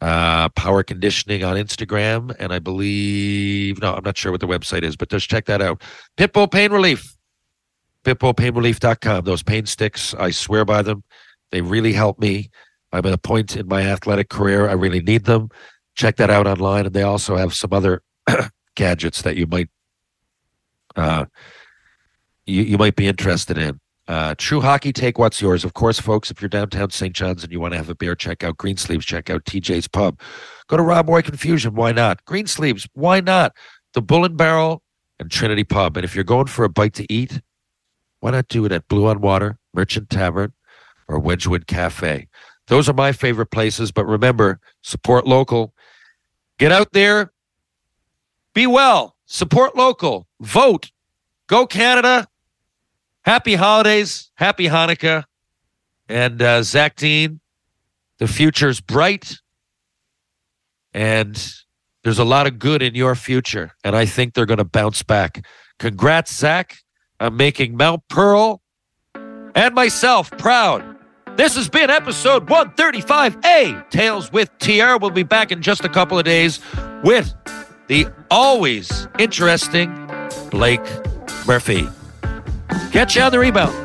Uh, power Conditioning on Instagram. And I believe, no, I'm not sure what the website is, but just check that out. Pitbull Pain Relief pitbullpainrelief.com. Those pain sticks, I swear by them. They really help me. I'm at a point in my athletic career. I really need them. Check that out online. And they also have some other gadgets that you might uh, you, you might be interested in. Uh, True Hockey Take What's Yours. Of course, folks, if you're downtown St. John's and you want to have a beer, check out Greensleeves, check out TJ's Pub. Go to Rob Roy Confusion. Why not? Greensleeves. Why not? The Bull and Barrel and Trinity Pub. And if you're going for a bite to eat, why not do it at Blue on Water, Merchant Tavern, or Wedgwood Cafe? Those are my favorite places. But remember, support local. Get out there. Be well. Support local. Vote. Go Canada. Happy holidays. Happy Hanukkah. And uh, Zach Dean, the future's bright. And there's a lot of good in your future. And I think they're going to bounce back. Congrats, Zach. I'm making Mount Pearl and myself proud. This has been episode 135A, Tales with TR. We'll be back in just a couple of days with the always interesting Blake Murphy. Catch you on the rebound.